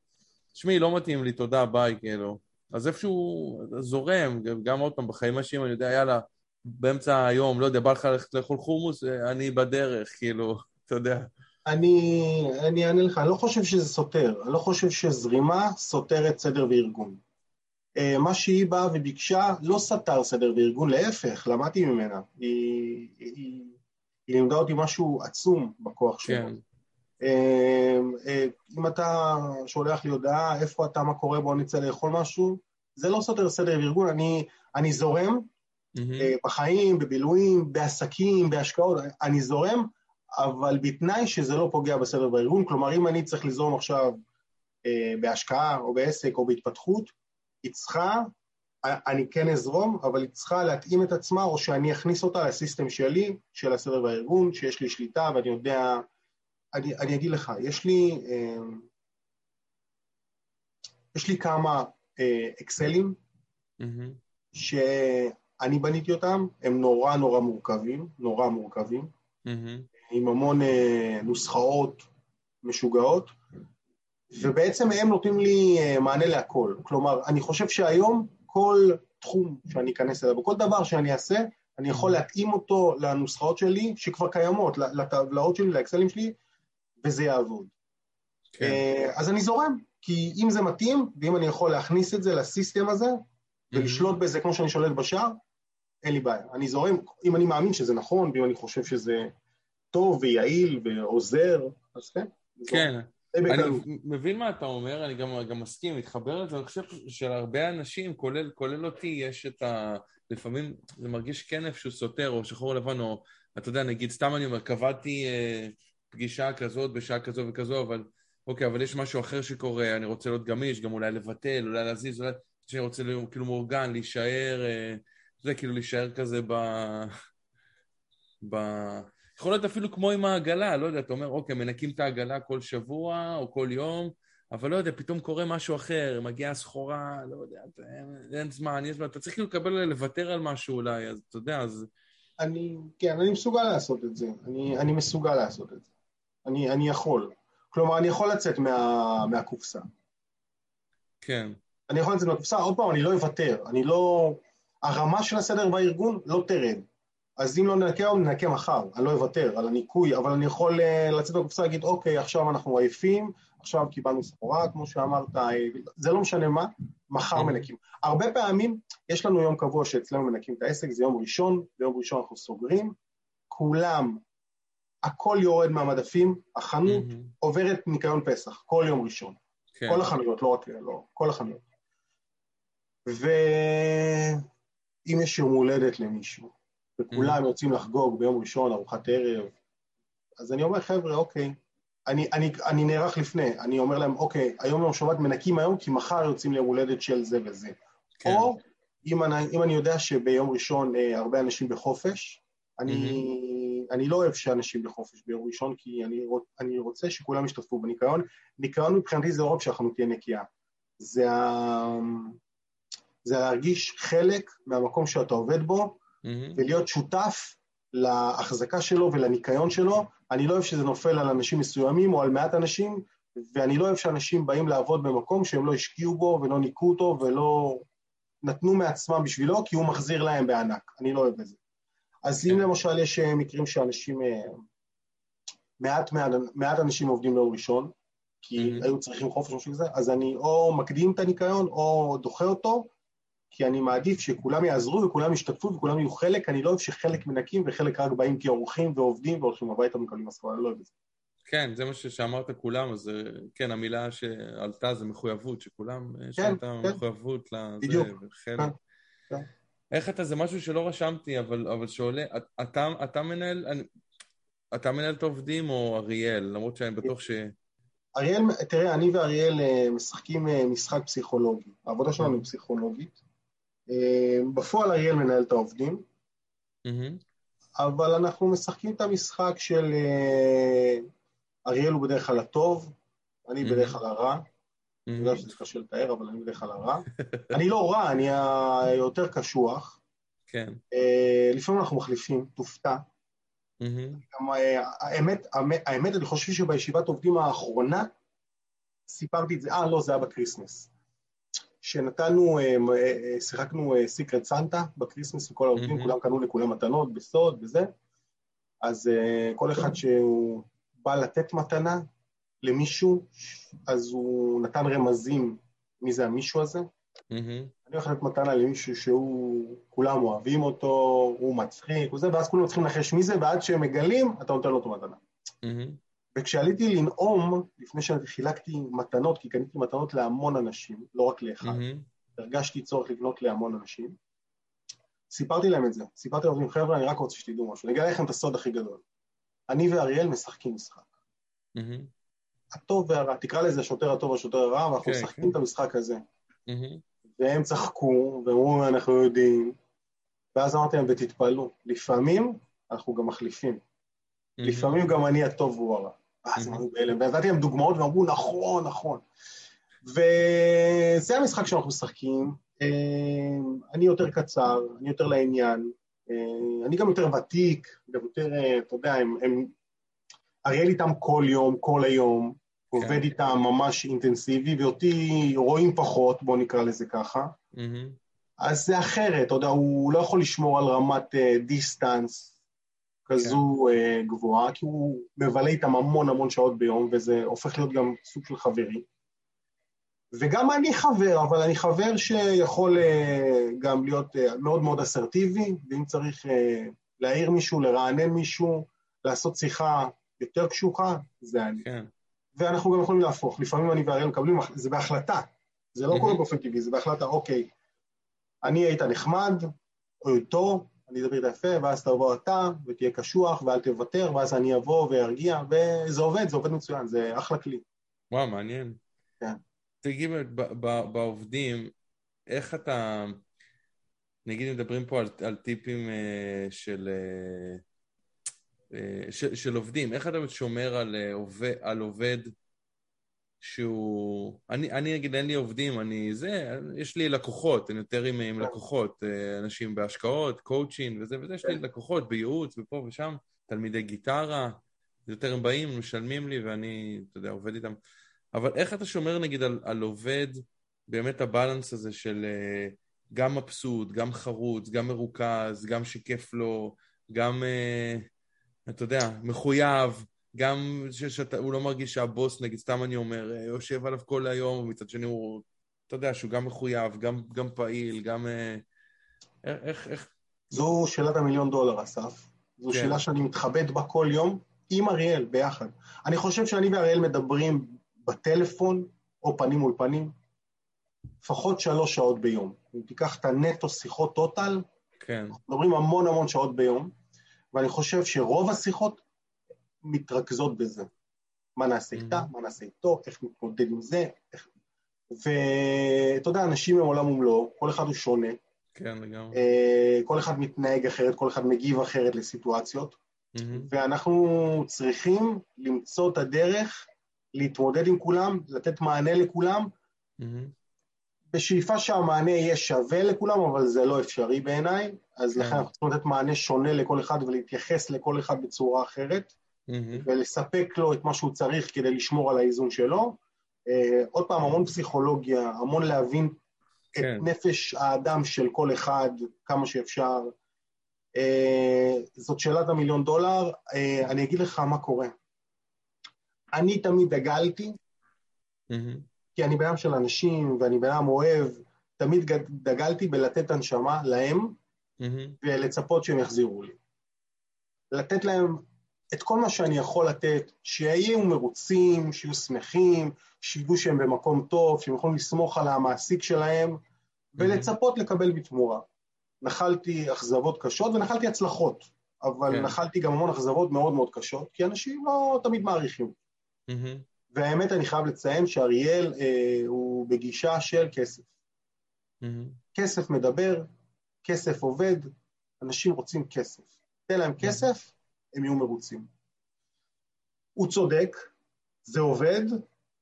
Speaker 2: תשמעי, לא מתאים לי, תודה, ביי, כאילו. אז איפשהו זורם, גם- עוד פעם, בחיים האישיים, אני יודע, יאללה, באמצע היום, לא יודע, בא לך ללכת לאכול חומוס, אה, אני בדרך, כאילו, אתה יודע.
Speaker 3: אני, אני אענה לך, אני לא חושב שזה סותר, אני לא חושב שזרימה סותרת סדר וארגון. אה, מה שהיא באה וביקשה לא סתר סדר וארגון, להפך, למדתי ממנה. היא, היא, היא לימדה אותי משהו עצום בכוח.
Speaker 2: כן,
Speaker 3: אה, אה, אם אתה שולח לי הודעה, איפה אתה, מה קורה, בוא נצא לאכול משהו, זה לא סותר סדר וארגון, אני, אני זורם אה, בחיים, בבילויים, בעסקים, בהשקעות, אני זורם, אבל בתנאי שזה לא פוגע בסדר בארגון. כלומר, אם אני צריך לזרום עכשיו אה, בהשקעה או בעסק או בהתפתחות, היא צריכה, אני כן אזרום, אבל היא צריכה להתאים את עצמה, או שאני אכניס אותה לסיסטם שלי, של הסדר בארגון, שיש לי שליטה ואני יודע... אני, אני אגיד לך, יש לי, אה, יש לי כמה אה, אקסלים
Speaker 2: מהמם,
Speaker 3: שאני בניתי אותם, הם נורא נורא מורכבים, נורא מורכבים,
Speaker 2: מהמם,
Speaker 3: עם המון אה, נוסחאות משוגעות, ובעצם הם נותנים לי אה, מענה להכל. כלומר, אני חושב שהיום כל תחום שאני אכנס אליו, וכל דבר שאני אעשה, אני יכול להתאים אותו לנוסחאות שלי, שכבר קיימות, לטבלאות שלי, לאקסלים שלי, וזה יעבוד.
Speaker 2: כן,
Speaker 3: אה, אז אני זורם, כי אם זה מתאים, ואם אני יכול להכניס את זה לסיסטם הזה, ולשלוט בזה כמו שאני שולט בשאר, אין לי בעיה. אני זורם, אם אני מאמין שזה נכון, ואם אני חושב שזה טוב ויעיל ועוזר, אז כן.
Speaker 2: כן. אני. מבין מה אתה אומר, אני גם, גם מסכים, מתחבר לזה, אני חושב שלהרבה אנשים, כולל, כולל אותי, יש את ה... לפעמים זה מרגיש כן איפשהו סותר, או שחור לבן, או אתה יודע, נגיד, סתם אני אומר, קבעתי אה, פגישה כזאת בשעה כזו וכזו, אבל אוקיי, אבל יש משהו אחר שקורה, אני רוצה להיות גמיש, גם אולי לבטל, אולי להזיז, אולי שאני רוצה להיות כאילו מאורגן, להישאר, אה, יודע, כאילו להישאר כזה ב... ב... יכול להיות אפילו כמו עם העגלה, לא יודע, אתה אומר, אוקיי, מנקים את העגלה כל שבוע או כל יום, אבל לא יודע, פתאום קורה משהו אחר, מגיעה סחורה, לא יודע, אתה- אין, אין זמן, יש זמן, אתה צריך כאילו לקבל, לוותר על משהו אולי, אז אתה יודע, אז...
Speaker 3: אני, כן, אני מסוגל לעשות את זה. אני, אני מסוגל לעשות את זה. אני, אני יכול. כלומר, אני יכול לצאת מה, מהקופסה.
Speaker 2: כן,
Speaker 3: אני יכול לצאת מהקופסה, עוד פעם, אני לא אוותר. אני לא... הרמה של הסדר בארגון לא תרד. אז אם לא ננקה היום, ננקה מחר. אני לא אוותר על הניקוי, אבל אני יכול אה, לצאת מהקופסה ולהגיד, אוקיי, עכשיו אנחנו עייפים, עכשיו קיבלנו סחורה, כמו שאמרת, אה, זה לא משנה מה, מחר
Speaker 2: Mhm.
Speaker 3: מנקים. הרבה פעמים, יש לנו יום קבוע שאצלנו מנקים את העסק, זה יום ראשון, ביום ראשון אנחנו סוגרים, כולם, הכל יורד מהמדפים, החנות עוברת ניקיון פסח, כל יום ראשון.
Speaker 2: כן,
Speaker 3: כל החנויות, לא רק, לא, כל החנויות. ואם יש יום הולדת למישהו, וכולם יוצאים לחגוג ביום ראשון, ארוחת ערב, אז אני אומר, חבר'ה, אוקיי, אני, אני, אני נערך לפני, אני אומר להם, אוקיי, היום יום שבת מנקים היום, כי מחר יוצאים ליום הולדת של זה וזה.
Speaker 2: כן,
Speaker 3: או אם אני, אם אני יודע שביום ראשון אה, הרבה אנשים בחופש, אני, אני לא אוהב שאנשים בחופש ביום ראשון, כי אני, רוצ, אני רוצה שכולם ישתתפו בניקיון. ניקיון מבחינתי זה לא רק שהחנות תהיה נקייה. זה, ה... זה להרגיש חלק מהמקום שאתה עובד בו,
Speaker 2: מהמם.
Speaker 3: ולהיות שותף להחזקה שלו ולניקיון שלו. אני לא אוהב שזה נופל על אנשים מסוימים או על מעט אנשים, ואני לא אוהב שאנשים באים לעבוד במקום שהם לא השקיעו בו ולא ניקו אותו ולא נתנו מעצמם בשבילו, כי הוא מחזיר להם בענק. אני לא אוהב את זה. אז אם
Speaker 2: כן.
Speaker 3: למשל יש אה, מקרים שאנשים, אה, מעט, מעט, מעט אנשים עובדים ביום ראשון, כי
Speaker 2: מהמם.
Speaker 3: היו צריכים חופש משהו כזה, אז אני או מקדים את הניקיון או דוחה אותו, כי אני מעדיף שכולם יעזרו וכולם ישתתפו וכולם יהיו חלק, אני לא אוהב שחלק מנקים וחלק רק באים כאורחים ועובדים והולכים הביתה ומקבלים משכורת, אני לא אוהב את זה.
Speaker 2: כן, זה מה שאמרת כולם, אז אה, כן, המילה שעלתה זה מחויבות, שכולם, יש להם
Speaker 3: כן,
Speaker 2: את
Speaker 3: כן.
Speaker 2: המחויבות לזה,
Speaker 3: בדיוק,
Speaker 2: וחלק.
Speaker 3: כן.
Speaker 2: איך אתה, זה משהו שלא רשמתי, אבל, אבל שעולה, את- אתה, אתה מנהל, אני, אתה מנהל את העובדים או אריאל? למרות שאני בטוח ש...
Speaker 3: אריאל, תראה, אני ואריאל אה, משחקים אה, משחק פסיכולוגי. העבודה שלנו היא פסיכולוגית. אה, בפועל אריאל מנהל את העובדים, אבל אנחנו משחקים את המשחק של אה, אריאל הוא בדרך כלל הטוב, אני בדרך כלל הרע. אני יודע שזה קשה לתאר, אבל אני בדרך כלל הרע. אני לא רע, אני היותר קשוח.
Speaker 2: כן.
Speaker 3: אה, לפעמים אנחנו מחליפים, תופתע. גם, האמת, האמת, אני חושב שבישיבת עובדים האחרונה סיפרתי את זה, אה, לא, זה היה ב Christmas. שנתנו, אה, אה, אה, שיחקנו Secret Santa ב Christmas עם כל העובדים,
Speaker 2: מהמם.
Speaker 3: כולם קנו לכולם מתנות בסוד וזה. אז כל אחד שהוא בא לתת מתנה למישהו, אז הוא נתן רמזים מי זה המישהו הזה.
Speaker 2: מהמם,
Speaker 3: אני הולך לתת מתנה למישהו שהוא, כולם אוהבים אותו, הוא מצחיק וזה, ואז כולם צריכים לנחש מי זה, ועד שהם מגלים, אתה נותן לו את המתנה. וכשעליתי לנאום, לפני שחילקתי מתנות, כי קניתי מתנות להמון אנשים, לא רק לאחד,
Speaker 2: מהמם,
Speaker 3: הרגשתי צורך לקנות להמון אנשים, סיפרתי להם את זה. סיפרתי לעובדים, חבר'ה, אני רק רוצה שתדעו משהו. אני אגלה לכם את הסוד הכי גדול. אני ואריאל משחקים משחק.
Speaker 2: מהמם,
Speaker 3: הטוב והרע, תקרא לזה השוטר הטוב והשוטר הרע, ואנחנו
Speaker 2: כן,
Speaker 3: משחקים
Speaker 2: כן.
Speaker 3: את המשחק הזה.
Speaker 2: מהמם,
Speaker 3: והם צחקו, ואמרו, אנחנו יודעים. ואז אמרתי להם, ותתפלאו, לפעמים אנחנו גם מחליפים.
Speaker 2: מהמם.
Speaker 3: לפעמים גם אני הטוב והוא הרע. ואז הם. היו בהלם, ונתתי להם דוגמאות ואמרו, נכון, נכון. וזה המשחק שאנחנו משחקים. אה, אני יותר קצר, אני יותר לעניין. אה, אני גם יותר ותיק, גם יותר, אה, אתה יודע, הם... הם... אריאל איתם כל יום, כל היום, עובד איתם ממש אינטנסיבי, ואותי רואים פחות, בואו נקרא לזה ככה.
Speaker 2: מהמם,
Speaker 3: אז זה אחרת, אתה יודע, הוא לא יכול לשמור על רמת דיסטנס כזו אה, גבוהה, כי הוא מבלה איתם המון המון שעות ביום, וזה הופך להיות גם סוג של חברי. וגם אני חבר, אבל אני חבר שיכול אה, גם להיות אה, מאוד מאוד אסרטיבי, ואם צריך להעיר מישהו, לרענן מישהו, לעשות שיחה יותר קשוחה, זה אני.
Speaker 2: כן.
Speaker 3: ואנחנו גם יכולים להפוך. לפעמים אני ואריאל מקבלים, זה בהחלטה. זה לא. קורה באופן טבעי, זה בהחלטה, אוקיי, אני היית נחמד, או איתו, אני אדבר יפה, ואז תבוא אתה, ותהיה קשוח, ואל תוותר, ואז אני אבוא וארגיע, וזה עובד, זה עובד מצוין, זה אחלה כלי.
Speaker 2: וואו, מעניין.
Speaker 3: כן.
Speaker 2: תגיד, בעובדים, איך אתה, נגיד מדברים פה על, על טיפים אה, של, אה, אה, של, של עובדים, איך אתה שומר על, אה, עובד, על עובד שהוא... אני, אני נגיד, אין לי עובדים, אני זה, יש לי לקוחות, אני יותר עם, עם לקוחות, אה, אנשים בהשקעות, קואוצ'ין וזה וזה, יש לי לקוחות בייעוץ ופה ושם, תלמידי גיטרה, יותר הם באים, משלמים לי ואני, אתה יודע, עובד איתם. אבל איך אתה שומר נגיד על, על עובד, באמת הבלנס הזה של אה, גם מבסוט, גם חרוץ, גם מרוכז, גם שכיף לו, גם, אה, אתה יודע, מחויב, גם שהוא לא מרגיש שהבוס, נגיד, סתם אני אומר, אה, יושב עליו כל היום, ומצד שני הוא, אתה יודע, שהוא גם מחויב, גם, גם פעיל, גם... אה, איך, איך...
Speaker 3: זו שאלת המיליון דולר, אסף. זו
Speaker 2: כן.
Speaker 3: שאלה שאני מתחבט בה כל יום עם אריאל ביחד. אני חושב שאני ואריאל מדברים בטלפון, או פנים מול פנים, לפחות שלוש שעות ביום. אם תיקח את הנטו שיחות טוטל,
Speaker 2: כן,
Speaker 3: מדברים המון המון שעות ביום, ואני חושב שרוב השיחות מתרכזות בזה. מה נעשה איתה,
Speaker 2: Mhm.
Speaker 3: מה נעשה איתו, איך נתמודד עם זה, איך... ואתה יודע, אנשים הם עולם ומלואו, כל אחד הוא שונה,
Speaker 2: כן, לגמרי.
Speaker 3: אה, כל אחד מתנהג אחרת, כל אחד מגיב אחרת לסיטואציות,
Speaker 2: מהמם,
Speaker 3: ואנחנו צריכים למצוא את הדרך להתמודד עם כולם, לתת מענה לכולם,
Speaker 2: מהמם,
Speaker 3: בשאיפה שהמענה יהיה שווה לכולם, אבל זה לא אפשרי בעיניי, אז
Speaker 2: כן.
Speaker 3: לכן אנחנו צריכים לתת מענה שונה לכל אחד ולהתייחס לכל אחד בצורה אחרת,
Speaker 2: מהמם.
Speaker 3: ולספק לו את מה שהוא צריך כדי לשמור על האיזון שלו. אה, עוד פעם, המון פסיכולוגיה, המון להבין את
Speaker 2: כן.
Speaker 3: נפש האדם של כל אחד כמה שאפשר. אה, זאת שאלת המיליון דולר, אה, אני אגיד לך מה קורה. אני תמיד דגלתי,
Speaker 2: מהמם.
Speaker 3: כי אני בן של אנשים ואני בן אדם אוהב, תמיד דגלתי בלתת הנשמה להם
Speaker 2: מהמם.
Speaker 3: ולצפות שהם יחזירו לי. לתת להם את כל מה שאני יכול לתת, שיהיו מרוצים, שיהיו שמחים, שידעו שהם במקום טוב, שהם יכולים לסמוך על המעסיק שלהם, ולצפות לקבל בתמורה. נחלתי אכזבות קשות ונחלתי הצלחות, אבל
Speaker 2: כן.
Speaker 3: נחלתי גם המון אכזבות מאוד מאוד קשות, כי אנשים לא תמיד מעריכים.
Speaker 2: מהמם.
Speaker 3: והאמת, אני חייב לציין שאריאל אה, הוא בגישה של כסף.
Speaker 2: מהמם.
Speaker 3: כסף מדבר, כסף עובד, אנשים רוצים כסף. תן להם כסף, הם יהיו מרוצים. הוא צודק, זה עובד,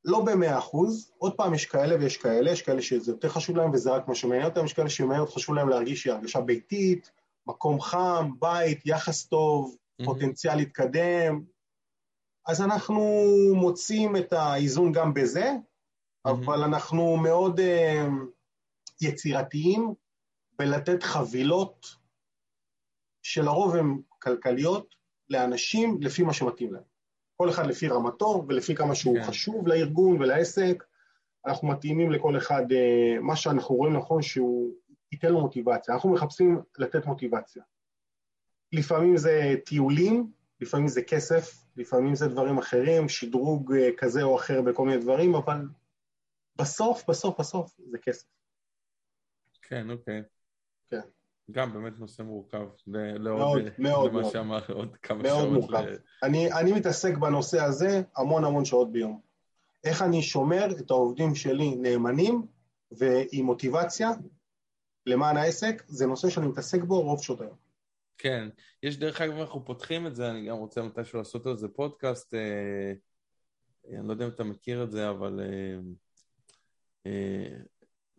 Speaker 3: לא במאה אחוז, עוד פעם יש כאלה ויש כאלה, יש כאלה שזה יותר חשוב להם וזה רק מה שמעניין אותם, יש כאלה שמעניין חשוב להם להרגיש הרגשה ביתית, מקום חם, בית, יחס טוב,
Speaker 2: מהמם.
Speaker 3: פוטנציאל להתקדם. אז אנחנו מוצאים את האיזון גם בזה, אבל אנחנו מאוד אה, יצירתיים בלתת חבילות שלרוב הן כלכליות לאנשים לפי מה שמתאים להם. כל אחד לפי רמתו ולפי כמה שהוא
Speaker 2: כן.
Speaker 3: חשוב לארגון ולעסק. אנחנו מתאימים לכל אחד אה, מה שאנחנו רואים נכון שהוא ייתן לו מוטיבציה. אנחנו מחפשים לתת מוטיבציה. לפעמים זה טיולים, לפעמים זה כסף, לפעמים זה דברים אחרים, שדרוג אה, כזה או אחר בכל מיני דברים, אבל בסוף, בסוף, בסוף זה כסף.
Speaker 2: כן, אוקיי.
Speaker 3: כן.
Speaker 2: גם באמת נושא מורכב.
Speaker 3: מאוד,
Speaker 2: לעוד,
Speaker 3: מאוד,
Speaker 2: למה. שאמר עוד כמה
Speaker 3: מאוד
Speaker 2: שעות.
Speaker 3: מורכב.
Speaker 2: ל-
Speaker 3: אני, אני מתעסק בנושא הזה המון המון שעות ביום. איך אני שומר את העובדים שלי נאמנים ועם מוטיבציה למען העסק, זה נושא שאני מתעסק בו רוב שעות היום.
Speaker 2: כן, יש דרך אגב, אנחנו פותחים את זה, אני גם רוצה מתישהו לעשות על זה פודקאסט, אה, אני לא יודע אם אתה מכיר את זה, אבל אה, אה,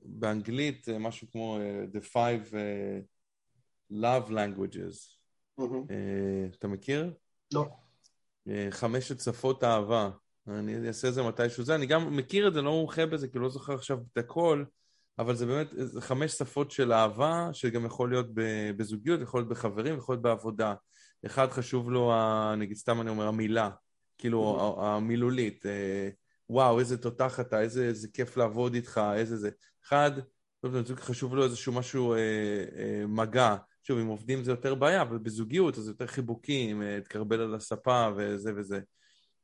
Speaker 2: באנגלית אה, משהו כמו אה, The Five אה, Love Languages, אה, אתה מכיר?
Speaker 3: לא.
Speaker 2: אה, חמשת שפות אהבה. אני אעשה את זה מתישהו זה. אני גם מכיר את זה, לא מומחה בזה, כי לא זוכר עכשיו את הכל, אבל זה באמת זה חמש שפות של אהבה, שגם יכול להיות בזוגיות, יכול להיות בחברים, יכול להיות בעבודה. אחד חשוב לו, נגיד סתם אני אומר, המילה, כאילו ה- המילולית. אה, וואו, איזה תותח אתה, איזה, איזה כיף לעבוד איתך, איזה זה. אחד, לזוג חשוב לו איזשהו משהו, אה, אה, מגע. שוב, עם עובדים זה יותר בעיה, אבל בזוגיות אז יותר חיבוקים, אה, תקרבל על הספה וזה וזה.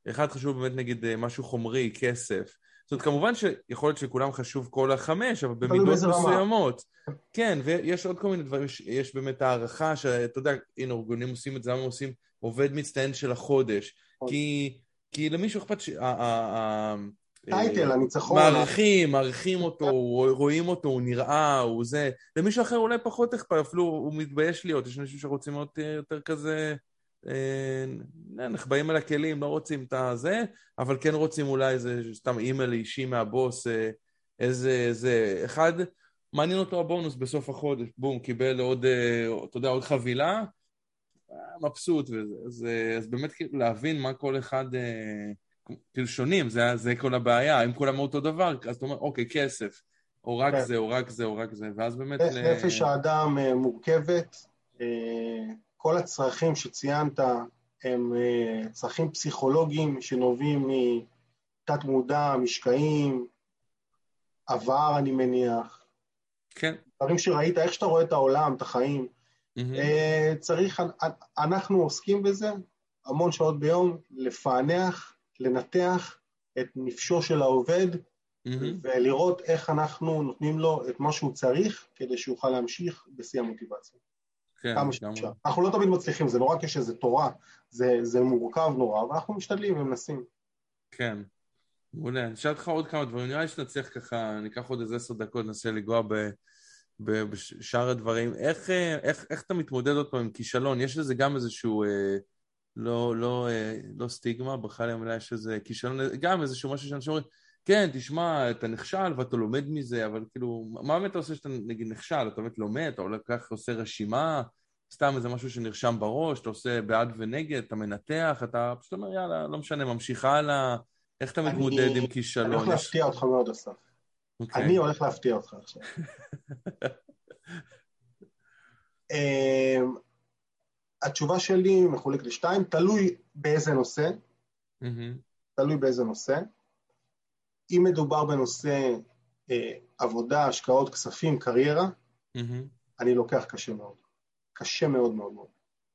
Speaker 2: אחד חשוב באמת נגיד אה, משהו חומרי, כסף. זאת אומרת, כמובן שיכול להיות שלכולם חשוב כל החמש, אבל במידות
Speaker 3: רמה.
Speaker 2: מסוימות. כן, ויש עוד כל מיני דברים, יש, יש באמת הערכה, שאתה יודע, הנה, ארגונים עושים את זה, למה עושים עובד מצטיין של החודש? כי, כי למישהו אכפת ש... ה- ה- ה-
Speaker 3: טייטל,
Speaker 2: אה,
Speaker 3: הניצחון.
Speaker 2: מעריכים, מעריכים אותו, רואים אותו, הוא נראה, הוא זה. למישהו אחר אולי פחות אכפת, אפילו הוא מתבייש להיות. יש אנשים שרוצים להיות אה, יותר כזה, אה, נחבאים על הכלים, לא רוצים את הזה, אבל כן רוצים אולי איזה סתם אימייל אישי מהבוס, אה, איזה, איזה, אחד, מעניין אותו הבונוס בסוף החודש, בום, קיבל עוד, אה, אתה יודע, עוד חבילה, אה, מבסוט וזה. אז, אה, אז באמת כאילו להבין מה כל אחד... כאילו שונים, זה, זה כל הבעיה, אם כולם אותו דבר, אז אתה אומר, אוקיי, כסף, או רק
Speaker 3: כן.
Speaker 2: זה, או רק זה, או רק זה, ואז באמת...
Speaker 3: נ-
Speaker 2: ל-
Speaker 3: נפש האדם אה, מורכבת, אה, כל הצרכים שציינת הם אה, צרכים פסיכולוגיים שנובעים מתת מודע, משקעים, עבר אני מניח,
Speaker 2: כן.
Speaker 3: דברים שראית, איך שאתה רואה את העולם, את החיים. אה, צריך, אנחנו עוסקים בזה המון שעות ביום, לפענח, לנתח את נפשו של העובד
Speaker 2: מהמם.
Speaker 3: ולראות איך אנחנו נותנים לו את מה שהוא צריך כדי שיוכל להמשיך בשיא המוטיבציה.
Speaker 2: כן,
Speaker 3: כמה שאפשר. אנחנו לא תמיד מצליחים, זה לא רק יש איזה תורה, זה, זה מורכב נורא, אבל אנחנו משתדלים ומנסים.
Speaker 2: כן. מעולה. אני אשאל אותך עוד כמה דברים, נראה לי שנצליח ככה, ניקח עוד איזה עשר דקות, ננסה לנגוע ב... בשאר הדברים. איך, אה, איך, איך אתה מתמודד עוד פעם עם כישלון? יש לזה גם איזשהו, אה, לא, לא, אה, לא סטיגמה, בכלל המילה יש איזה כישלון, גם איזשהו משהו שאנשים אומרים, כן, תשמע, אתה נכשל ואתה לומד מזה, אבל כאילו, מה באמת אתה עושה שאתה נגיד נכשל? אתה באמת לומד, אתה לקח, עושה רשימה, סתם איזה משהו שנרשם בראש, אתה עושה בעד ונגד, אתה מנתח, אתה פשוט אומר, יאללה, לא משנה, ממשיך הלאה, איך אתה מתמודד עם כישלון?
Speaker 3: אני הולך להפתיע אותך מאוד, אסף. אוקיי. אני הולך להפתיע אותך עכשיו. התשובה שלי מחולקת לשתיים, תלוי באיזה נושא, תלוי באיזה נושא. אם מדובר בנושא אה, עבודה, השקעות, כספים, קריירה, אני לוקח קשה מאוד. קשה מאוד מאוד מאוד.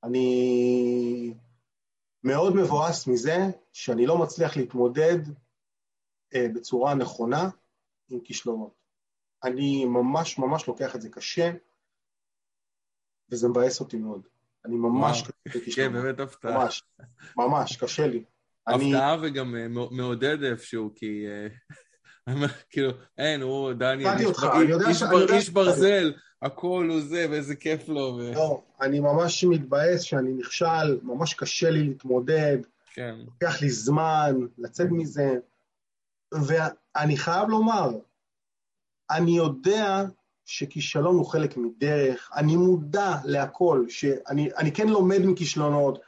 Speaker 3: אני מאוד מבואס מזה שאני לא מצליח להתמודד אה, בצורה נכונה עם כישלונות. אני ממש ממש לוקח את זה קשה, וזה מבאס אותי מאוד. אני ממש
Speaker 2: קשה כן, באמת הפתעה.
Speaker 3: ממש, ממש, קשה לי.
Speaker 2: הפתעה וגם אה, מעודד איפשהו, כי... אה, כאילו, אין, הוא דניאל, איש ברזל, הכל הוא זה, ואיזה כיף לו.
Speaker 3: לא, אני ממש מתבאס שאני נכשל, ממש קשה לי להתמודד.
Speaker 2: כן.
Speaker 3: לוקח לי זמן לצאת מזה. ואני חייב לומר, אני יודע שכישלון הוא חלק מדרך, אני מודע להכל, שאני כן לומד מכישלונות.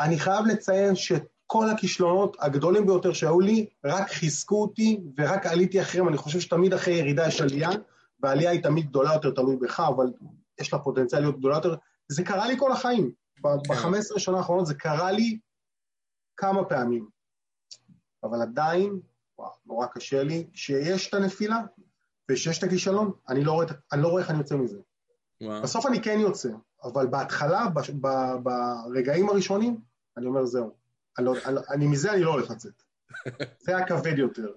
Speaker 3: אני חייב לציין שכל הכישלונות הגדולים ביותר שהיו לי, רק חיזקו אותי ורק עליתי אחריהם. אני חושב שתמיד אחרי ירידה יש עלייה, והעלייה היא תמיד גדולה יותר, תלוי בך, אבל יש לה פוטנציאל להיות גדולה יותר. זה קרה לי כל החיים. כן. ב-15 שנה האחרונות זה קרה לי כמה פעמים. אבל עדיין, וואו, נורא קשה לי. כשיש את הנפילה, ושיש את הכישלון, אני לא רואה, אני לא רואה איך אני יוצא מזה. וואו. בסוף אני כן יוצא, אבל בהתחלה, ב, ב, ברגעים הראשונים, אני אומר, זהו. אני, לא, אני, אני, מזה אני לא הולך לצאת. זה היה כבד יותר.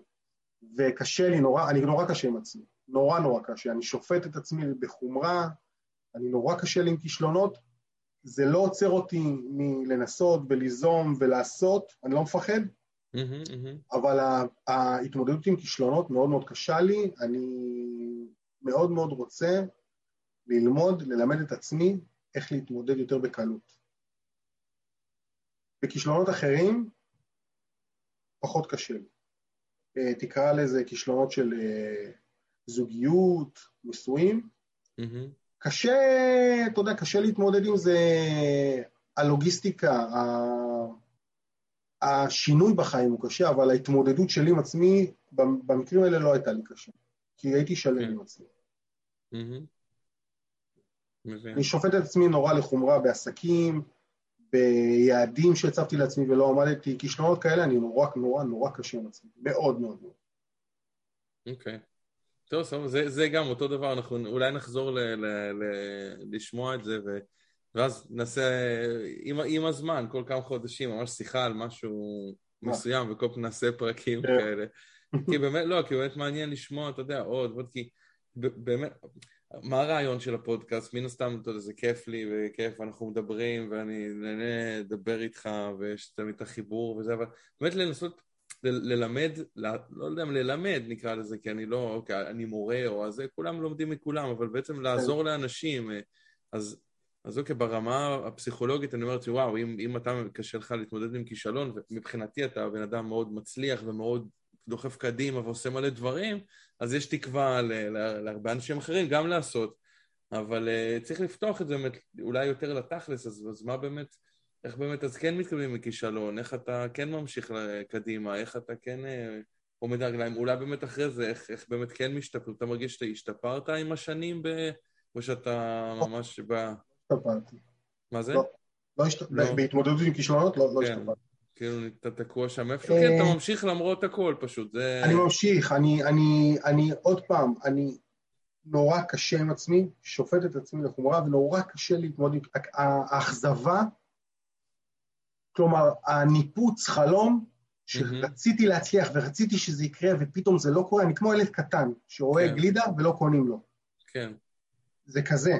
Speaker 3: וקשה לי נורא, אני נורא קשה עם עצמי. נורא נורא קשה. אני שופט את עצמי בחומרה, אני נורא קשה לי עם כישלונות. זה לא עוצר אותי מלנסות וליזום ולעשות, אני לא מפחד, Mm-hmm, mm-hmm. אבל ההתמודדות עם כישלונות מאוד מאוד קשה לי, אני מאוד מאוד רוצה ללמוד, ללמד את עצמי איך להתמודד יותר בקלות. בכישלונות אחרים, פחות קשה לי. אה, תקרא לזה כישלונות של אה, זוגיות, נישואים. Mm-hmm. קשה, אתה יודע, קשה להתמודד עם זה, הלוגיסטיקה, השינוי בחיים הוא קשה, אבל ההתמודדות שלי עם עצמי, במקרים האלה לא הייתה לי קשה, כי הייתי שלם כן. עם עצמי. אני שופט את עצמי נורא לחומרה בעסקים, ביעדים שהצבתי לעצמי ולא עמדתי, כישלונות כאלה, אני נורא נורא נורא קשה עם עצמי, מאוד מאוד מאוד.
Speaker 2: אוקיי. טוב, סבבה, זה, זה גם אותו דבר, אנחנו אולי נחזור ל, ל, ל, לשמוע את זה, ו... ואז נעשה, עם, עם הזמן, כל כמה חודשים, ממש שיחה על משהו מסוים, וכל פעם נעשה פרקים כן. כאלה. כי באמת, לא, כי באמת מעניין לשמוע, אתה יודע, עוד, עוד, כי באמת, מה הרעיון של הפודקאסט? מן הסתם, אתה יודע, זה כיף לי וכיף, אנחנו מדברים, ואני נהנה לדבר איתך, ויש תמיד את החיבור וזה, אבל באמת לנסות ללמד, לא יודע אם ללמד נקרא לזה, כי אני לא, אוקיי, אני מורה או הזה, כולם לומדים מכולם, אבל בעצם לעזור כן. לאנשים, אז אז אוקיי, ברמה הפסיכולוגית אני אומר לעצמי, וואו, אם, אם אתה קשה לך להתמודד עם כישלון, ומבחינתי אתה בן אדם מאוד מצליח ומאוד דוחף קדימה ועושה מלא דברים, אז יש תקווה להרבה אנשים אחרים גם לעשות. אבל uh, צריך לפתוח את זה באמת, אולי יותר לתכלס, אז, אז מה באמת, איך באמת אז כן מתקדמים מכישלון, איך אתה כן ממשיך קדימה, איך אתה כן uh, עומד על רגליים, אולי באמת אחרי זה, איך, איך באמת כן משתפר, אתה מרגיש שאתה השתפרת עם השנים, ב, או שאתה ממש ב...
Speaker 3: השתפרתי.
Speaker 2: מה זה?
Speaker 3: לא, לא, השת... לא. בהתמודדות עם כישלונות לא, לא כן. השתפרתי.
Speaker 2: כאילו אתה תקוע שם איפשהו, כן, אתה ממשיך למרות הכל פשוט, זה...
Speaker 3: אני ממשיך, אני, אני, אני, עוד פעם, אני נורא קשה עם עצמי, שופט את עצמי לחומרה, ונורא קשה להתמודד עם... האכזבה, כלומר, הניפוץ חלום, שרציתי להצליח ורציתי שזה יקרה, ופתאום זה לא קורה, אני כמו ילד קטן, שרואה כן. גלידה ולא קונים לו.
Speaker 2: כן.
Speaker 3: זה כזה.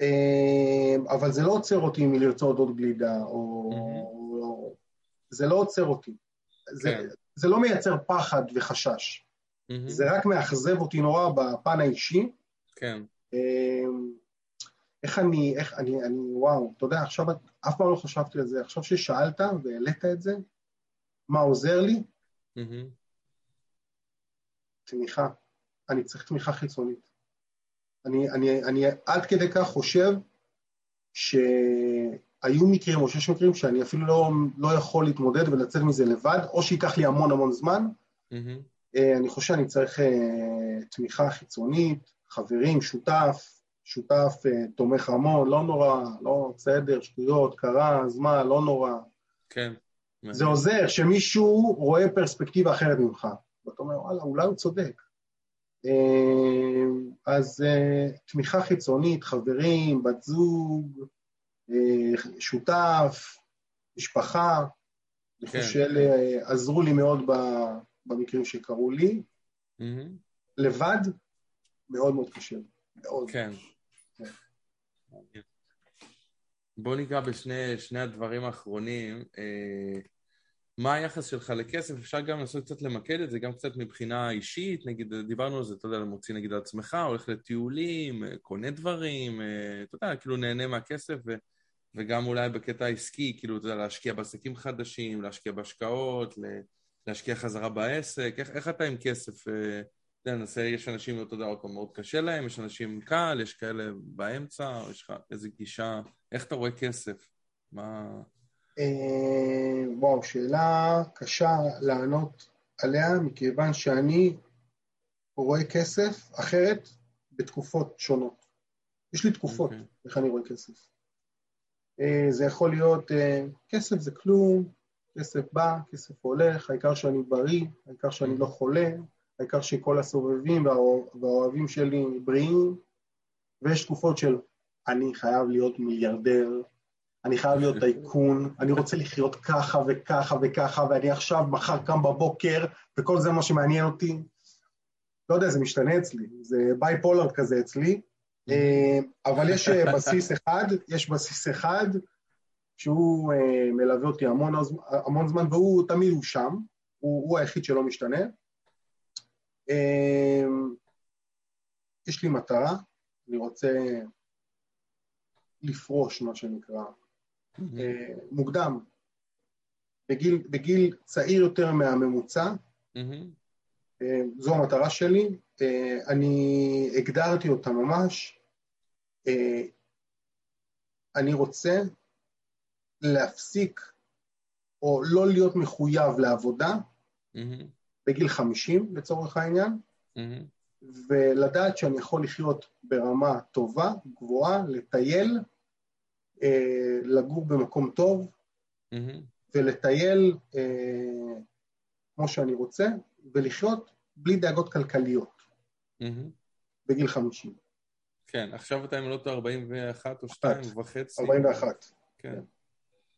Speaker 3: אמ, אבל זה לא עוצר אותי מלרצות עוד גלידה, או... Mm-hmm. זה לא עוצר אותי. זה, כן. זה לא מייצר פחד וחשש. Mm-hmm. זה רק מאכזב אותי נורא בפן האישי.
Speaker 2: כן.
Speaker 3: אמ, איך אני, איך אני, אני, וואו, אתה יודע, עכשיו, אף פעם לא חשבתי על זה, עכשיו ששאלת והעלית את זה, מה עוזר לי? Mm-hmm. תמיכה. אני צריך תמיכה חיצונית. אני, אני, אני עד כדי כך חושב שהיו מקרים, או שיש מקרים, שאני אפילו לא, לא יכול להתמודד ולצאת מזה לבד, או שייקח לי המון המון זמן. Mm-hmm. אני חושב שאני צריך uh, תמיכה חיצונית, חברים, שותף, שותף uh, תומך המון, לא נורא, לא בסדר, שטויות, קרה, זמן, לא נורא.
Speaker 2: כן.
Speaker 3: זה עוזר שמישהו רואה פרספקטיבה אחרת ממך. ואתה אומר, וואלה, אולי הוא צודק. אז תמיכה חיצונית, חברים, בת זוג, שותף, משפחה, אני חושב כן. שאלה עזרו לי מאוד במקרים שקרו לי. לבד, מאוד מאוד קשה. מאוד.
Speaker 2: כן. כן. בוא ניגע בשני הדברים האחרונים. מה היחס שלך לכסף? אפשר גם לנסות קצת למקד את זה, גם קצת מבחינה אישית, נגיד, דיברנו על זה, אתה יודע, מוציא נגיד על עצמך, הולך לטיולים, קונה דברים, אתה יודע, כאילו נהנה מהכסף, ו, וגם אולי בקטע העסקי, כאילו, אתה יודע, להשקיע בעסקים חדשים, להשקיע בהשקעות, להשקיע חזרה בעסק, איך, איך אתה עם כסף? אתה יודע, ננסה, יש אנשים, אתה יודע, עוד פעם, מאוד קשה להם, יש אנשים קל, יש כאלה באמצע, יש לך איזה גישה, איך אתה רואה כסף? מה...
Speaker 3: אה, וואו, שאלה קשה לענות עליה, מכיוון שאני רואה כסף אחרת בתקופות שונות. יש לי תקופות okay. אוקיי. איך אני רואה כסף. אה, זה יכול להיות, אה, כסף זה כלום, כסף בא, כסף הולך, העיקר שאני בריא, העיקר שאני לא חולה, העיקר שכל הסובבים והאוהבים שלי בריאים, ויש תקופות של אני חייב להיות מיליארדר, אני חייב להיות טייקון, אני רוצה לחיות ככה וככה וככה, ואני עכשיו, מחר קם בבוקר, וכל זה מה שמעניין אותי. לא יודע, זה משתנה אצלי, זה בייפולר כזה אצלי, אה, אבל יש אה, בסיס אחד, יש בסיס אחד, שהוא אה, מלווה אותי המון, המון זמן, והוא תמיד הוא שם, הוא, הוא היחיד שלא משתנה. יש לי מטרה, אני רוצה לפרוש, מה שנקרא, מוקדם, בגיל, בגיל צעיר יותר מהממוצע, אה, זו המטרה שלי, אה, אני הגדרתי אותה ממש, אני רוצה להפסיק או לא להיות מחויב לעבודה בגיל 50 לצורך העניין, ולדעת שאני יכול לחיות ברמה טובה, גבוהה, לטייל, אה, לגור במקום טוב mm-hmm. ולטייל אה, כמו שאני רוצה, ולחיות בלי דאגות כלכליות mm-hmm. בגיל 50.
Speaker 2: כן, עכשיו אתה אם לא טועה 41 או 2 וחצי.
Speaker 3: 41. כן.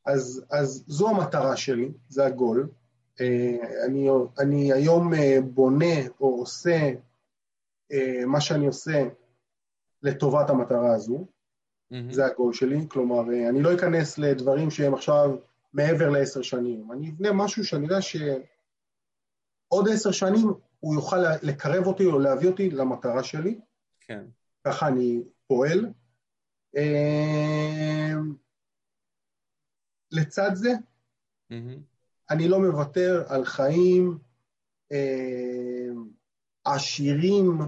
Speaker 3: אז, אז זו המטרה שלי, זה הגול. אה, אני, אני היום אה, בונה או עושה אה, מה שאני עושה לטובת המטרה הזו. Mm-hmm. זה הגול שלי, כלומר, אה, אני לא אכנס לדברים שהם עכשיו מעבר לעשר שנים. אני אבנה משהו שאני יודע שעוד עשר שנים הוא יוכל לקרב אותי או להביא אותי למטרה שלי.
Speaker 2: כן.
Speaker 3: ככה אני פועל. אה, לצד זה, mm-hmm. אני לא מוותר על חיים אה, עשירים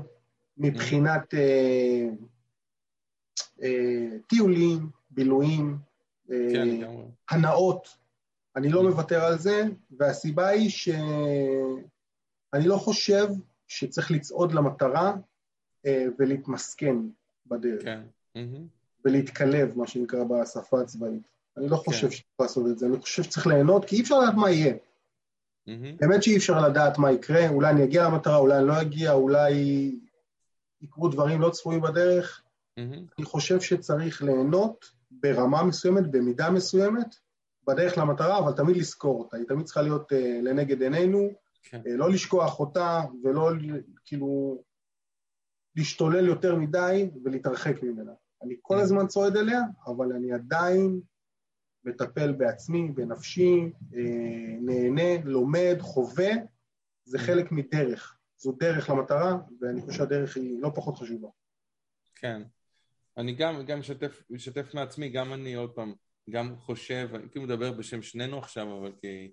Speaker 3: מבחינת... Mm-hmm. אה, טיולים, בילויים, אה, כן, הנאות. אני לא מוותר על זה, והסיבה היא שאני לא חושב שצריך לצעוד למטרה אה, ולהתמסכן בדרך. כן. ולהתקלב, מה שנקרא בשפה הצבאית. אני לא חושב כן. שצריך לעשות את זה, אני חושב שצריך ליהנות, כי אי אפשר לדעת מה יהיה. באמת שאי אפשר לדעת מה יקרה, אולי אני אגיע למטרה, אולי אני לא אגיע, אולי יקרו דברים לא צפויים בדרך. אני חושב שצריך ליהנות ברמה מסוימת, במידה מסוימת, בדרך למטרה, אבל תמיד לזכור אותה, היא תמיד צריכה להיות uh, לנגד עינינו. כן. uh, לא לשכוח אותה ולא כאילו להשתולל יותר מדי ולהתרחק ממנה. אני כל mm-hmm. הזמן צועד אליה, אבל אני עדיין מטפל בעצמי, בנפשי, uh, נהנה, לומד, חווה, זה mm-hmm. חלק מדרך. זו דרך למטרה, ואני חושב שהדרך היא לא פחות חשובה.
Speaker 2: כן. אני גם, גם משתף, משתף מעצמי, גם אני עוד פעם, גם חושב, אני כאילו מדבר בשם שנינו עכשיו, אבל כי...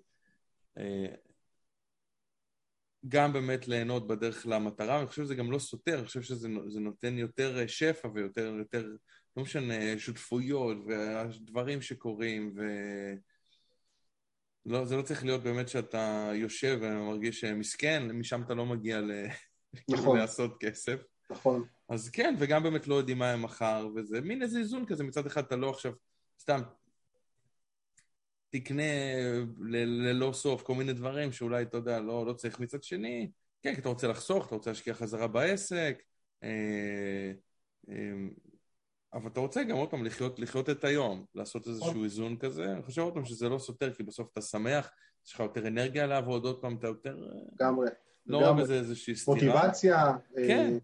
Speaker 2: אה, גם באמת ליהנות בדרך למטרה, אני חושב שזה גם לא סותר, אני חושב שזה נותן יותר שפע ויותר, יותר, לא משנה, שותפויות ודברים שקורים, ו... לא, זה לא צריך להיות באמת שאתה יושב ומרגיש מסכן, משם אתה לא מגיע ל... נכון. לעשות כסף.
Speaker 3: נכון.
Speaker 2: אז כן, וגם באמת לא יודעים מה יהיה מחר, וזה מין איזה איזון כזה, מצד אחד אתה לא עכשיו, סתם, תקנה ללא סוף כל מיני דברים שאולי, אתה יודע, לא, לא צריך מצד שני, כן, כי אתה רוצה לחסוך, אתה רוצה להשקיע חזרה בעסק, אה, אה, אבל אתה רוצה גם עוד פעם לחיות, לחיות את היום, לעשות איזשהו איזון כזה. אני חושב עוד פעם שזה לא סותר, כי בסוף אתה שמח, יש לך יותר אנרגיה לעבוד, עוד פעם אתה יותר...
Speaker 3: לגמרי.
Speaker 2: לא רואה בזה איזושהי סתירה.
Speaker 3: מוטיבציה.
Speaker 2: כן.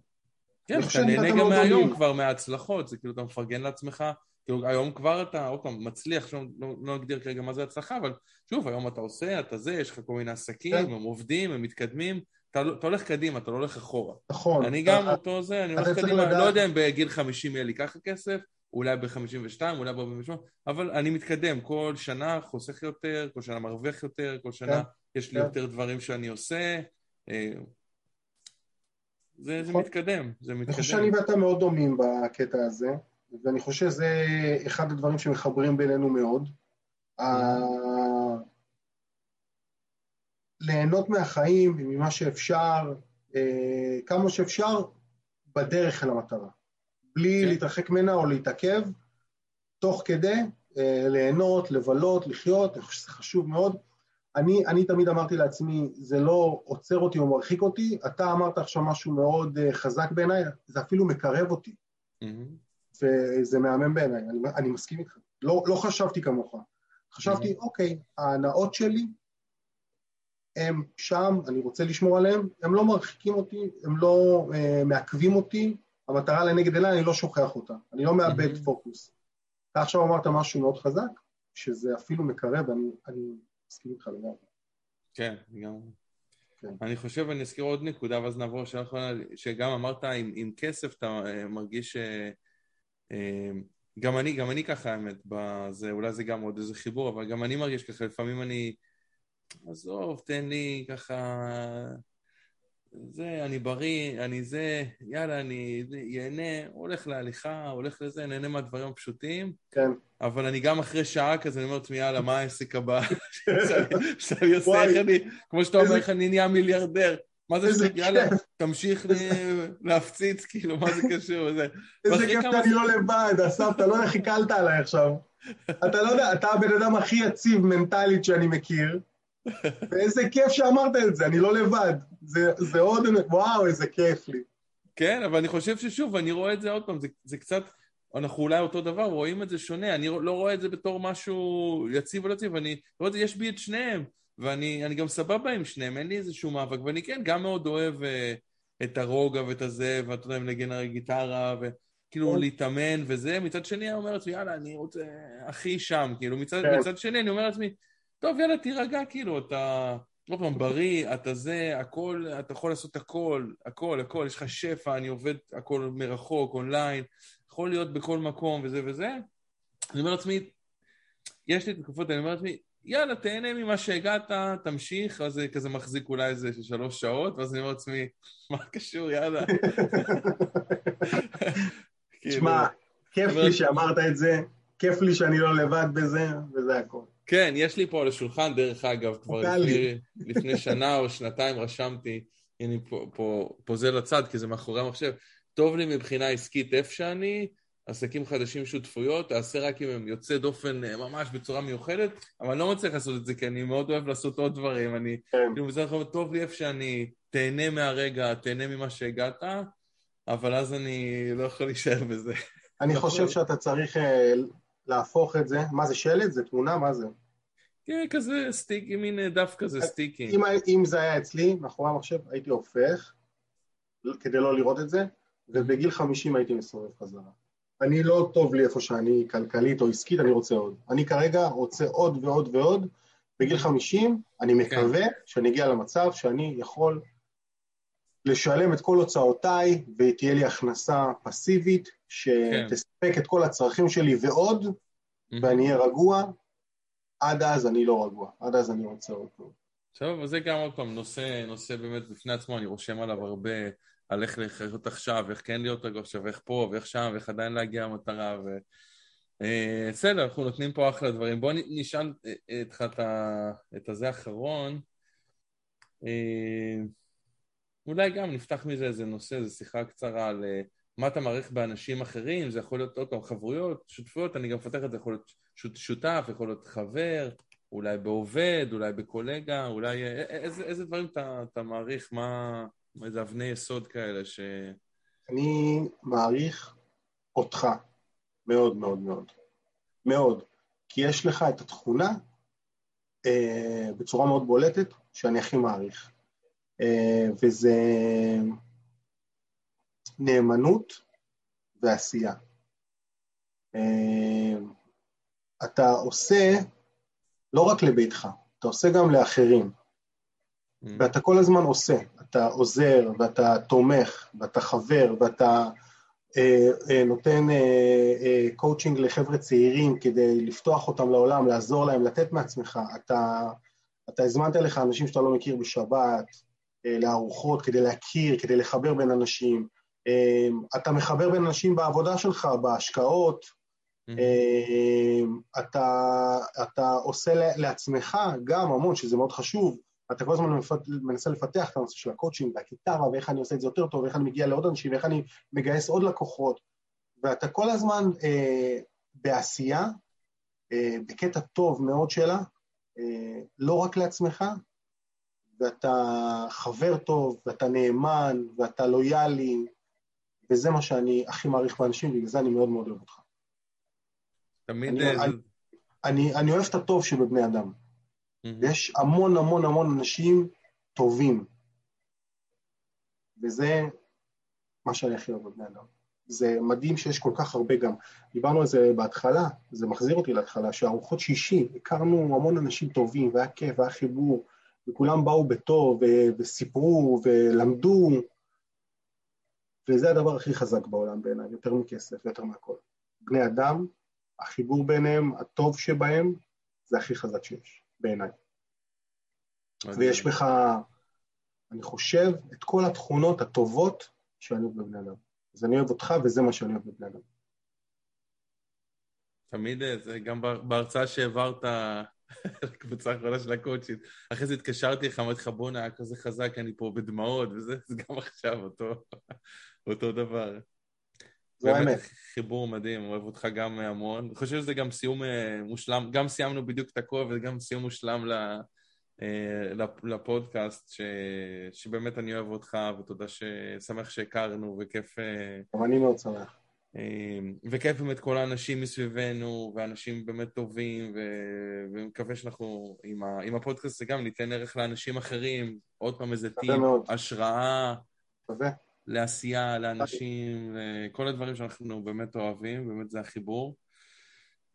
Speaker 2: אה, כן, אתה נהנה גם מהיום כבר, מההצלחות, זה כאילו אתה מפרגן לעצמך, כאילו היום כבר אתה, עוד פעם, מצליח, עכשיו לא, לא נגדיר כרגע מה זה הצלחה, אבל שוב, היום אתה עושה, אתה זה, יש לך כל מיני עסקים, כן. הם עובדים, הם מתקדמים, אתה, לא, אתה הולך קדימה, אתה לא הולך אחורה.
Speaker 3: נכון.
Speaker 2: אני גם אותו זה, אני הולך קדימה, לדעת... לא יודע אם בגיל 50 יהיה לי ככה כסף, אולי ב-52, אולי ב-48, אבל אני מתקדם, כל שנה חוסך יותר, כל שנה מרוויח יותר, כל שנה כן. יש לי כן. יותר דברים שאני עושה. זה, זה נכון. מתקדם, זה מתקדם.
Speaker 3: אני חושב שאני ואתה מאוד דומים בקטע הזה, ואני חושב שזה אחד הדברים שמחברים בינינו מאוד. ליהנות מהחיים וממה שאפשר, אה, כמה שאפשר, בדרך אל המטרה. בלי כן. להתרחק ממנה או להתעכב, תוך כדי אה, ליהנות, לבלות, לחיות, אני חושב שזה חשוב מאוד. אני, אני תמיד אמרתי לעצמי, זה לא עוצר אותי או מרחיק אותי, אתה אמרת עכשיו משהו מאוד uh, חזק בעיניי, זה אפילו מקרב אותי. Mm-hmm. וזה מהמם בעיניי, אני, אני מסכים איתך. לא, לא חשבתי כמוך. חשבתי, mm-hmm. אוקיי, ההנאות שלי, הם שם, אני רוצה לשמור עליהם, הם לא מרחיקים אותי, הם לא uh, מעכבים אותי, המטרה לנגד עיניי, אני לא שוכח אותה, אני לא מאבד mm-hmm. פוקוס. אתה עכשיו אמרת משהו מאוד חזק, שזה אפילו מקרב, אני מסכים איתך לגמרי.
Speaker 2: כן, לגמרי. כן. אני חושב, אני אזכיר עוד נקודה, ואז נעבור לשאלה האחרונה, שגם אמרת, עם, עם כסף אתה uh, מרגיש... Uh, uh, גם אני, גם אני ככה, האמת, בזה, אולי זה גם עוד איזה חיבור, אבל גם אני מרגיש ככה, לפעמים אני... עזוב, תן לי ככה... זה, אני בריא, אני זה, יאללה, אני ייהנה, הולך להליכה, הולך לזה, נהנה מהדברים הפשוטים.
Speaker 3: כן.
Speaker 2: אבל אני גם אחרי שעה כזה, אני אומר לעצמי, יאללה, מה העסק הבא? שאני עושה, איך אני, כמו שאתה אומר, איך אני נהיה מיליארדר. מה זה שאתה, יאללה, תמשיך להפציץ, כאילו, מה זה קשור?
Speaker 3: איזה כיף שאני לא לבד, אסף, אתה לא חיכלת עליי עכשיו. אתה לא יודע, אתה הבן אדם הכי יציב מנטלית שאני מכיר. ואיזה כיף שאמרת את זה, אני לא לבד. זה, זה עוד, וואו, איזה כיף לי.
Speaker 2: כן, אבל אני חושב ששוב, אני רואה את זה עוד פעם, זה, זה קצת, אנחנו אולי אותו דבר, רואים את זה שונה, אני לא רואה את זה בתור משהו יציב או לא יציב, אני רואה את זה, יש בי את שניהם, ואני גם סבבה עם שניהם, אין לי איזשהו מאבק, ואני כן, גם מאוד אוהב uh, את הרוגע ואת הזה, ואתה יודע, לנגן על גיטרה, וכאילו כן. להתאמן וזה, מצד שני אני אומר לעצמי, יאללה, אני רוצה הכי שם, כאילו, מצד, כן. מצד שני אני אומר לעצמי, טוב, יאללה, תירגע, כאילו, אתה... עוד פעם, בריא, אתה זה, הכל, אתה יכול לעשות הכל, הכל, הכל, יש לך שפע, אני עובד הכל מרחוק, אונליין, יכול להיות בכל מקום וזה וזה. אני אומר לעצמי, יש לי את התקופות אני אומר לעצמי, יאללה, תהנה ממה שהגעת, תמשיך, אז זה כזה מחזיק אולי איזה שלוש שעות, ואז אני אומר לעצמי, מה קשור, יאללה.
Speaker 3: תשמע, כיף לי שאמרת את זה, כיף לי שאני לא לבד בזה, וזה הכל.
Speaker 2: כן, יש לי פה על השולחן, דרך אגב, כבר לפני, לפני שנה או שנתיים רשמתי, הנה פה, פה, פה זה לצד, כי זה מאחורי המחשב. טוב לי מבחינה עסקית איפה שאני, עסקים חדשים, שותפויות, תעשה רק אם הם יוצא דופן אה, ממש בצורה מיוחדת, אבל אני לא מצליח לעשות את זה, כי אני מאוד אוהב לעשות עוד דברים. אני, כן. כאילו, בזה נכון, טוב לי איפה שאני, תהנה מהרגע, תהנה ממה שהגעת, אבל אז אני לא יכול להישאר בזה.
Speaker 3: אני חושב שאתה צריך אה, להפוך את זה, מה זה שלט? זה תמונה? מה זה?
Speaker 2: כן, כזה סטיק, מין דף כזה סטיקי.
Speaker 3: אם, אם זה היה אצלי, מאחורי המחשב, הייתי הופך, כדי לא לראות את זה, ובגיל 50 הייתי מסובב חזרה. אני לא טוב לי איפה שאני כלכלית או עסקית, אני רוצה עוד. אני כרגע רוצה עוד ועוד ועוד. בגיל 50 אני כן. מקווה כן. שאני אגיע למצב שאני יכול לשלם את כל הוצאותיי ותהיה לי הכנסה פסיבית שתספק כן. את כל הצרכים שלי ועוד. ואני אהיה רגוע. עד אז אני לא רגוע, עד אז אני רוצה עוד פעם.
Speaker 2: עכשיו, אבל זה גם עוד פעם נושא, נושא באמת בפני עצמו, אני רושם עליו הרבה, על איך לחיות עכשיו, איך כן להיות רגוע עכשיו, איך פה ואיך שם, ואיך עדיין להגיע למטרה, ו... אה, בסדר, אנחנו נותנים פה אחלה דברים. בוא נשאל אותך את, את הזה האחרון. אה, אולי גם נפתח מזה איזה נושא, איזו שיחה קצרה על אה, מה אתה מעריך באנשים אחרים, זה יכול להיות עוד פעם חברויות, שותפויות, אני גם מפתח את זה, יכול להיות שותף, יכול להיות חבר, אולי בעובד, אולי בקולגה, אולי... איזה, איזה דברים אתה, אתה מעריך? מה... איזה אבני יסוד כאלה ש...
Speaker 3: אני מעריך אותך מאוד מאוד מאוד. מאוד. כי יש לך את התכונה אה, בצורה מאוד בולטת שאני הכי מעריך. אה, וזה נאמנות ועשייה. אה, אתה עושה לא רק לביתך, אתה עושה גם לאחרים. Mm. ואתה כל הזמן עושה, אתה עוזר, ואתה תומך, ואתה חבר, ואתה אה, אה, נותן אה, אה, קואוצ'ינג לחבר'ה צעירים כדי לפתוח אותם לעולם, לעזור להם, לתת מעצמך. אתה, אתה הזמנת לך אנשים שאתה לא מכיר בשבת, אה, לארוחות, כדי להכיר, כדי לחבר בין אנשים. אה, אתה מחבר בין אנשים בעבודה שלך, בהשקעות, Mm-hmm. אתה, אתה עושה לעצמך גם המון, שזה מאוד חשוב, אתה כל הזמן מנסה לפתח את הנושא של הקואוצ'ינג והקיטרה, ואיך אני עושה את זה יותר טוב, ואיך אני מגיע לעוד אנשים, ואיך אני מגייס עוד לקוחות, ואתה כל הזמן אה, בעשייה, אה, בקטע טוב מאוד שלה, אה, לא רק לעצמך, ואתה חבר טוב, ואתה נאמן, ואתה לויאלי, וזה מה שאני הכי מעריך באנשים, ובגלל זה אני מאוד מאוד אוהב אותך. תמיד... אני, אני, אני, אני אוהב את הטוב שבבני אדם. Mm-hmm. יש המון המון המון אנשים טובים, וזה מה שאני הכי אוהב בבני אדם. זה מדהים שיש כל כך הרבה גם. דיברנו על זה בהתחלה, זה מחזיר אותי להתחלה, שארוחות שישי, הכרנו המון אנשים טובים, והיה כיף, והיה חיבור, וכולם באו בטוב, ו- וסיפרו, ולמדו, וזה הדבר הכי חזק בעולם בעיניי, יותר מכסף, יותר מהכל. בני אדם, החיבור ביניהם, הטוב שבהם, זה הכי חזק שיש. בעיניי. ויש בך, אני חושב, את כל התכונות הטובות שאני אוהב בבני אדם. אז אני אוהב אותך, וזה מה שאני אוהב בבני אדם.
Speaker 2: תמיד, אה, זה גם בהרצאה שהעברת, לקבוצה האחרונה של הקואוצ'ית, אחרי זה התקשרתי לך, אמרתי לך, בואנה, היה כזה חזק, אני פה בדמעות, וזה גם עכשיו אותו, אותו דבר.
Speaker 3: זו האמת.
Speaker 2: חיבור מדהים, אוהב אותך גם המון. אני חושב שזה גם סיום אה, מושלם, גם סיימנו בדיוק את הכול, וגם סיום מושלם אה, לפודקאסט, ש... שבאמת אני אוהב אותך, ותודה ששמח שהכרנו, וכיף...
Speaker 3: אה, גם אני מאוד שמח.
Speaker 2: וכיף באמת כל האנשים מסביבנו, ואנשים באמת טובים, ו... ומקווה שאנחנו עם, ה... עם הפודקאסט הזה גם ניתן ערך לאנשים אחרים, עוד פעם איזה טיפ, השראה.
Speaker 3: מקווה.
Speaker 2: לעשייה, לאנשים, כל הדברים שאנחנו באמת אוהבים, באמת זה החיבור.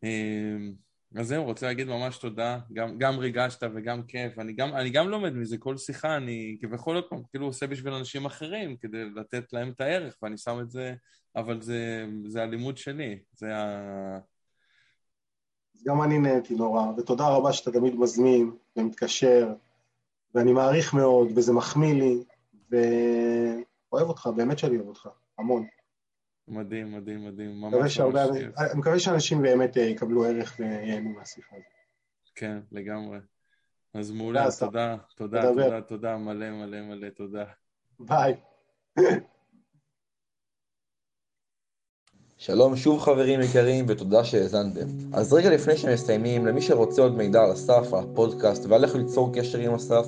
Speaker 2: אמ, אז זהו, רוצה להגיד ממש תודה, גם, גם ריגשת וגם כיף, אני גם, אני גם לומד מזה, כל שיחה אני כביכול עוד פעם, כאילו עושה בשביל אנשים אחרים, כדי לתת להם את הערך, ואני שם את זה, אבל זה, זה הלימוד שלי, זה ה...
Speaker 3: גם אני נהניתי נורא, ותודה רבה שאתה תמיד מזמין ומתקשר, ואני מעריך מאוד, וזה מחמיא לי, ו... אוהב אותך, באמת שאני אוהב אותך, המון.
Speaker 2: מדהים, מדהים, מדהים, ממש ממש
Speaker 3: כיף. אני מקווה שאנשים באמת אה, יקבלו ערך וייהנו מהשיחה הזאת.
Speaker 2: כן, לגמרי. אז מעולה, תודה, תודה, תודה, תודה, מלא מלא מלא תודה.
Speaker 3: ביי.
Speaker 1: שלום שוב חברים יקרים ותודה שהאזנתם. אז רגע לפני שמסיימים, למי שרוצה עוד מידע על אסף, על הפודקאסט ועל איך ליצור קשר עם אסף,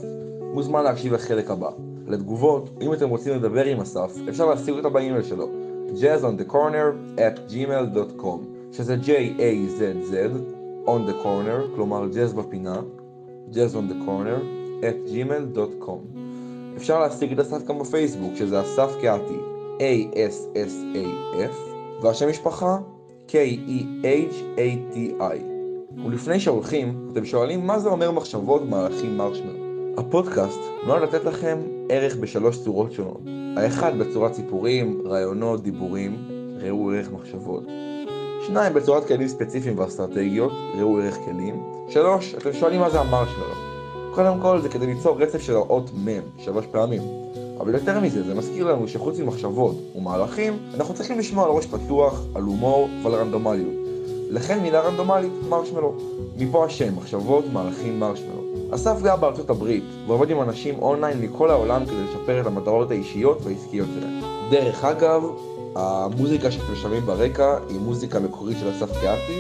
Speaker 1: מוזמן להקשיב לחלק הבא. לתגובות, אם אתם רוצים לדבר עם אסף, אפשר להשיג אותה באימייל שלו, jazzonthecorner at gmail.com, שזה J-A-Z-Z, on the corner, כלומר jazz בפינה, jazz on the corner, at gmail.com. אפשר להשיג את אסף גם בפייסבוק, שזה אסף קאטי, A-S-S-A-F, והשם משפחה, K-E-H-A-T-I. ולפני שהולכים, אתם שואלים מה זה אומר מחשבות מהלכים מרשמר. הפודקאסט נועד לתת לכם ערך בשלוש צורות שונות. האחד בצורת סיפורים, רעיונות, דיבורים, ראו ערך מחשבות. שניים בצורת כלים ספציפיים ואסטרטגיות, ראו ערך כלים. שלוש, אתם שואלים מה זה המרשמלו. קודם כל זה כדי ליצור רצף של האות מ' שלוש פעמים. אבל יותר מזה, זה מזכיר לנו שחוץ ממחשבות ומהלכים, אנחנו צריכים לשמוע על ראש פתוח, על הומור ועל רנדומליות. לכן מילה רנדומלית, מרשמלו. מפה השם, מחשבות, מהלכים, מרשמלו. אסף גר בארצות הברית, ועובד עם אנשים אונליין מכל העולם כדי לשפר את המטרות האישיות והעסקיות שלהם. דרך אגב, המוזיקה שאתם שומעים ברקע היא מוזיקה מקורית של אסף קהתי,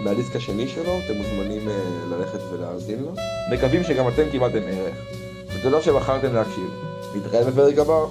Speaker 1: מהדיסק השני שלו, אתם מוזמנים uh, ללכת ולהאזין לו. מקווים שגם אתם קיבלתם ערך, ותודה שבחרתם להקשיב. wie ein Reifenfelger war.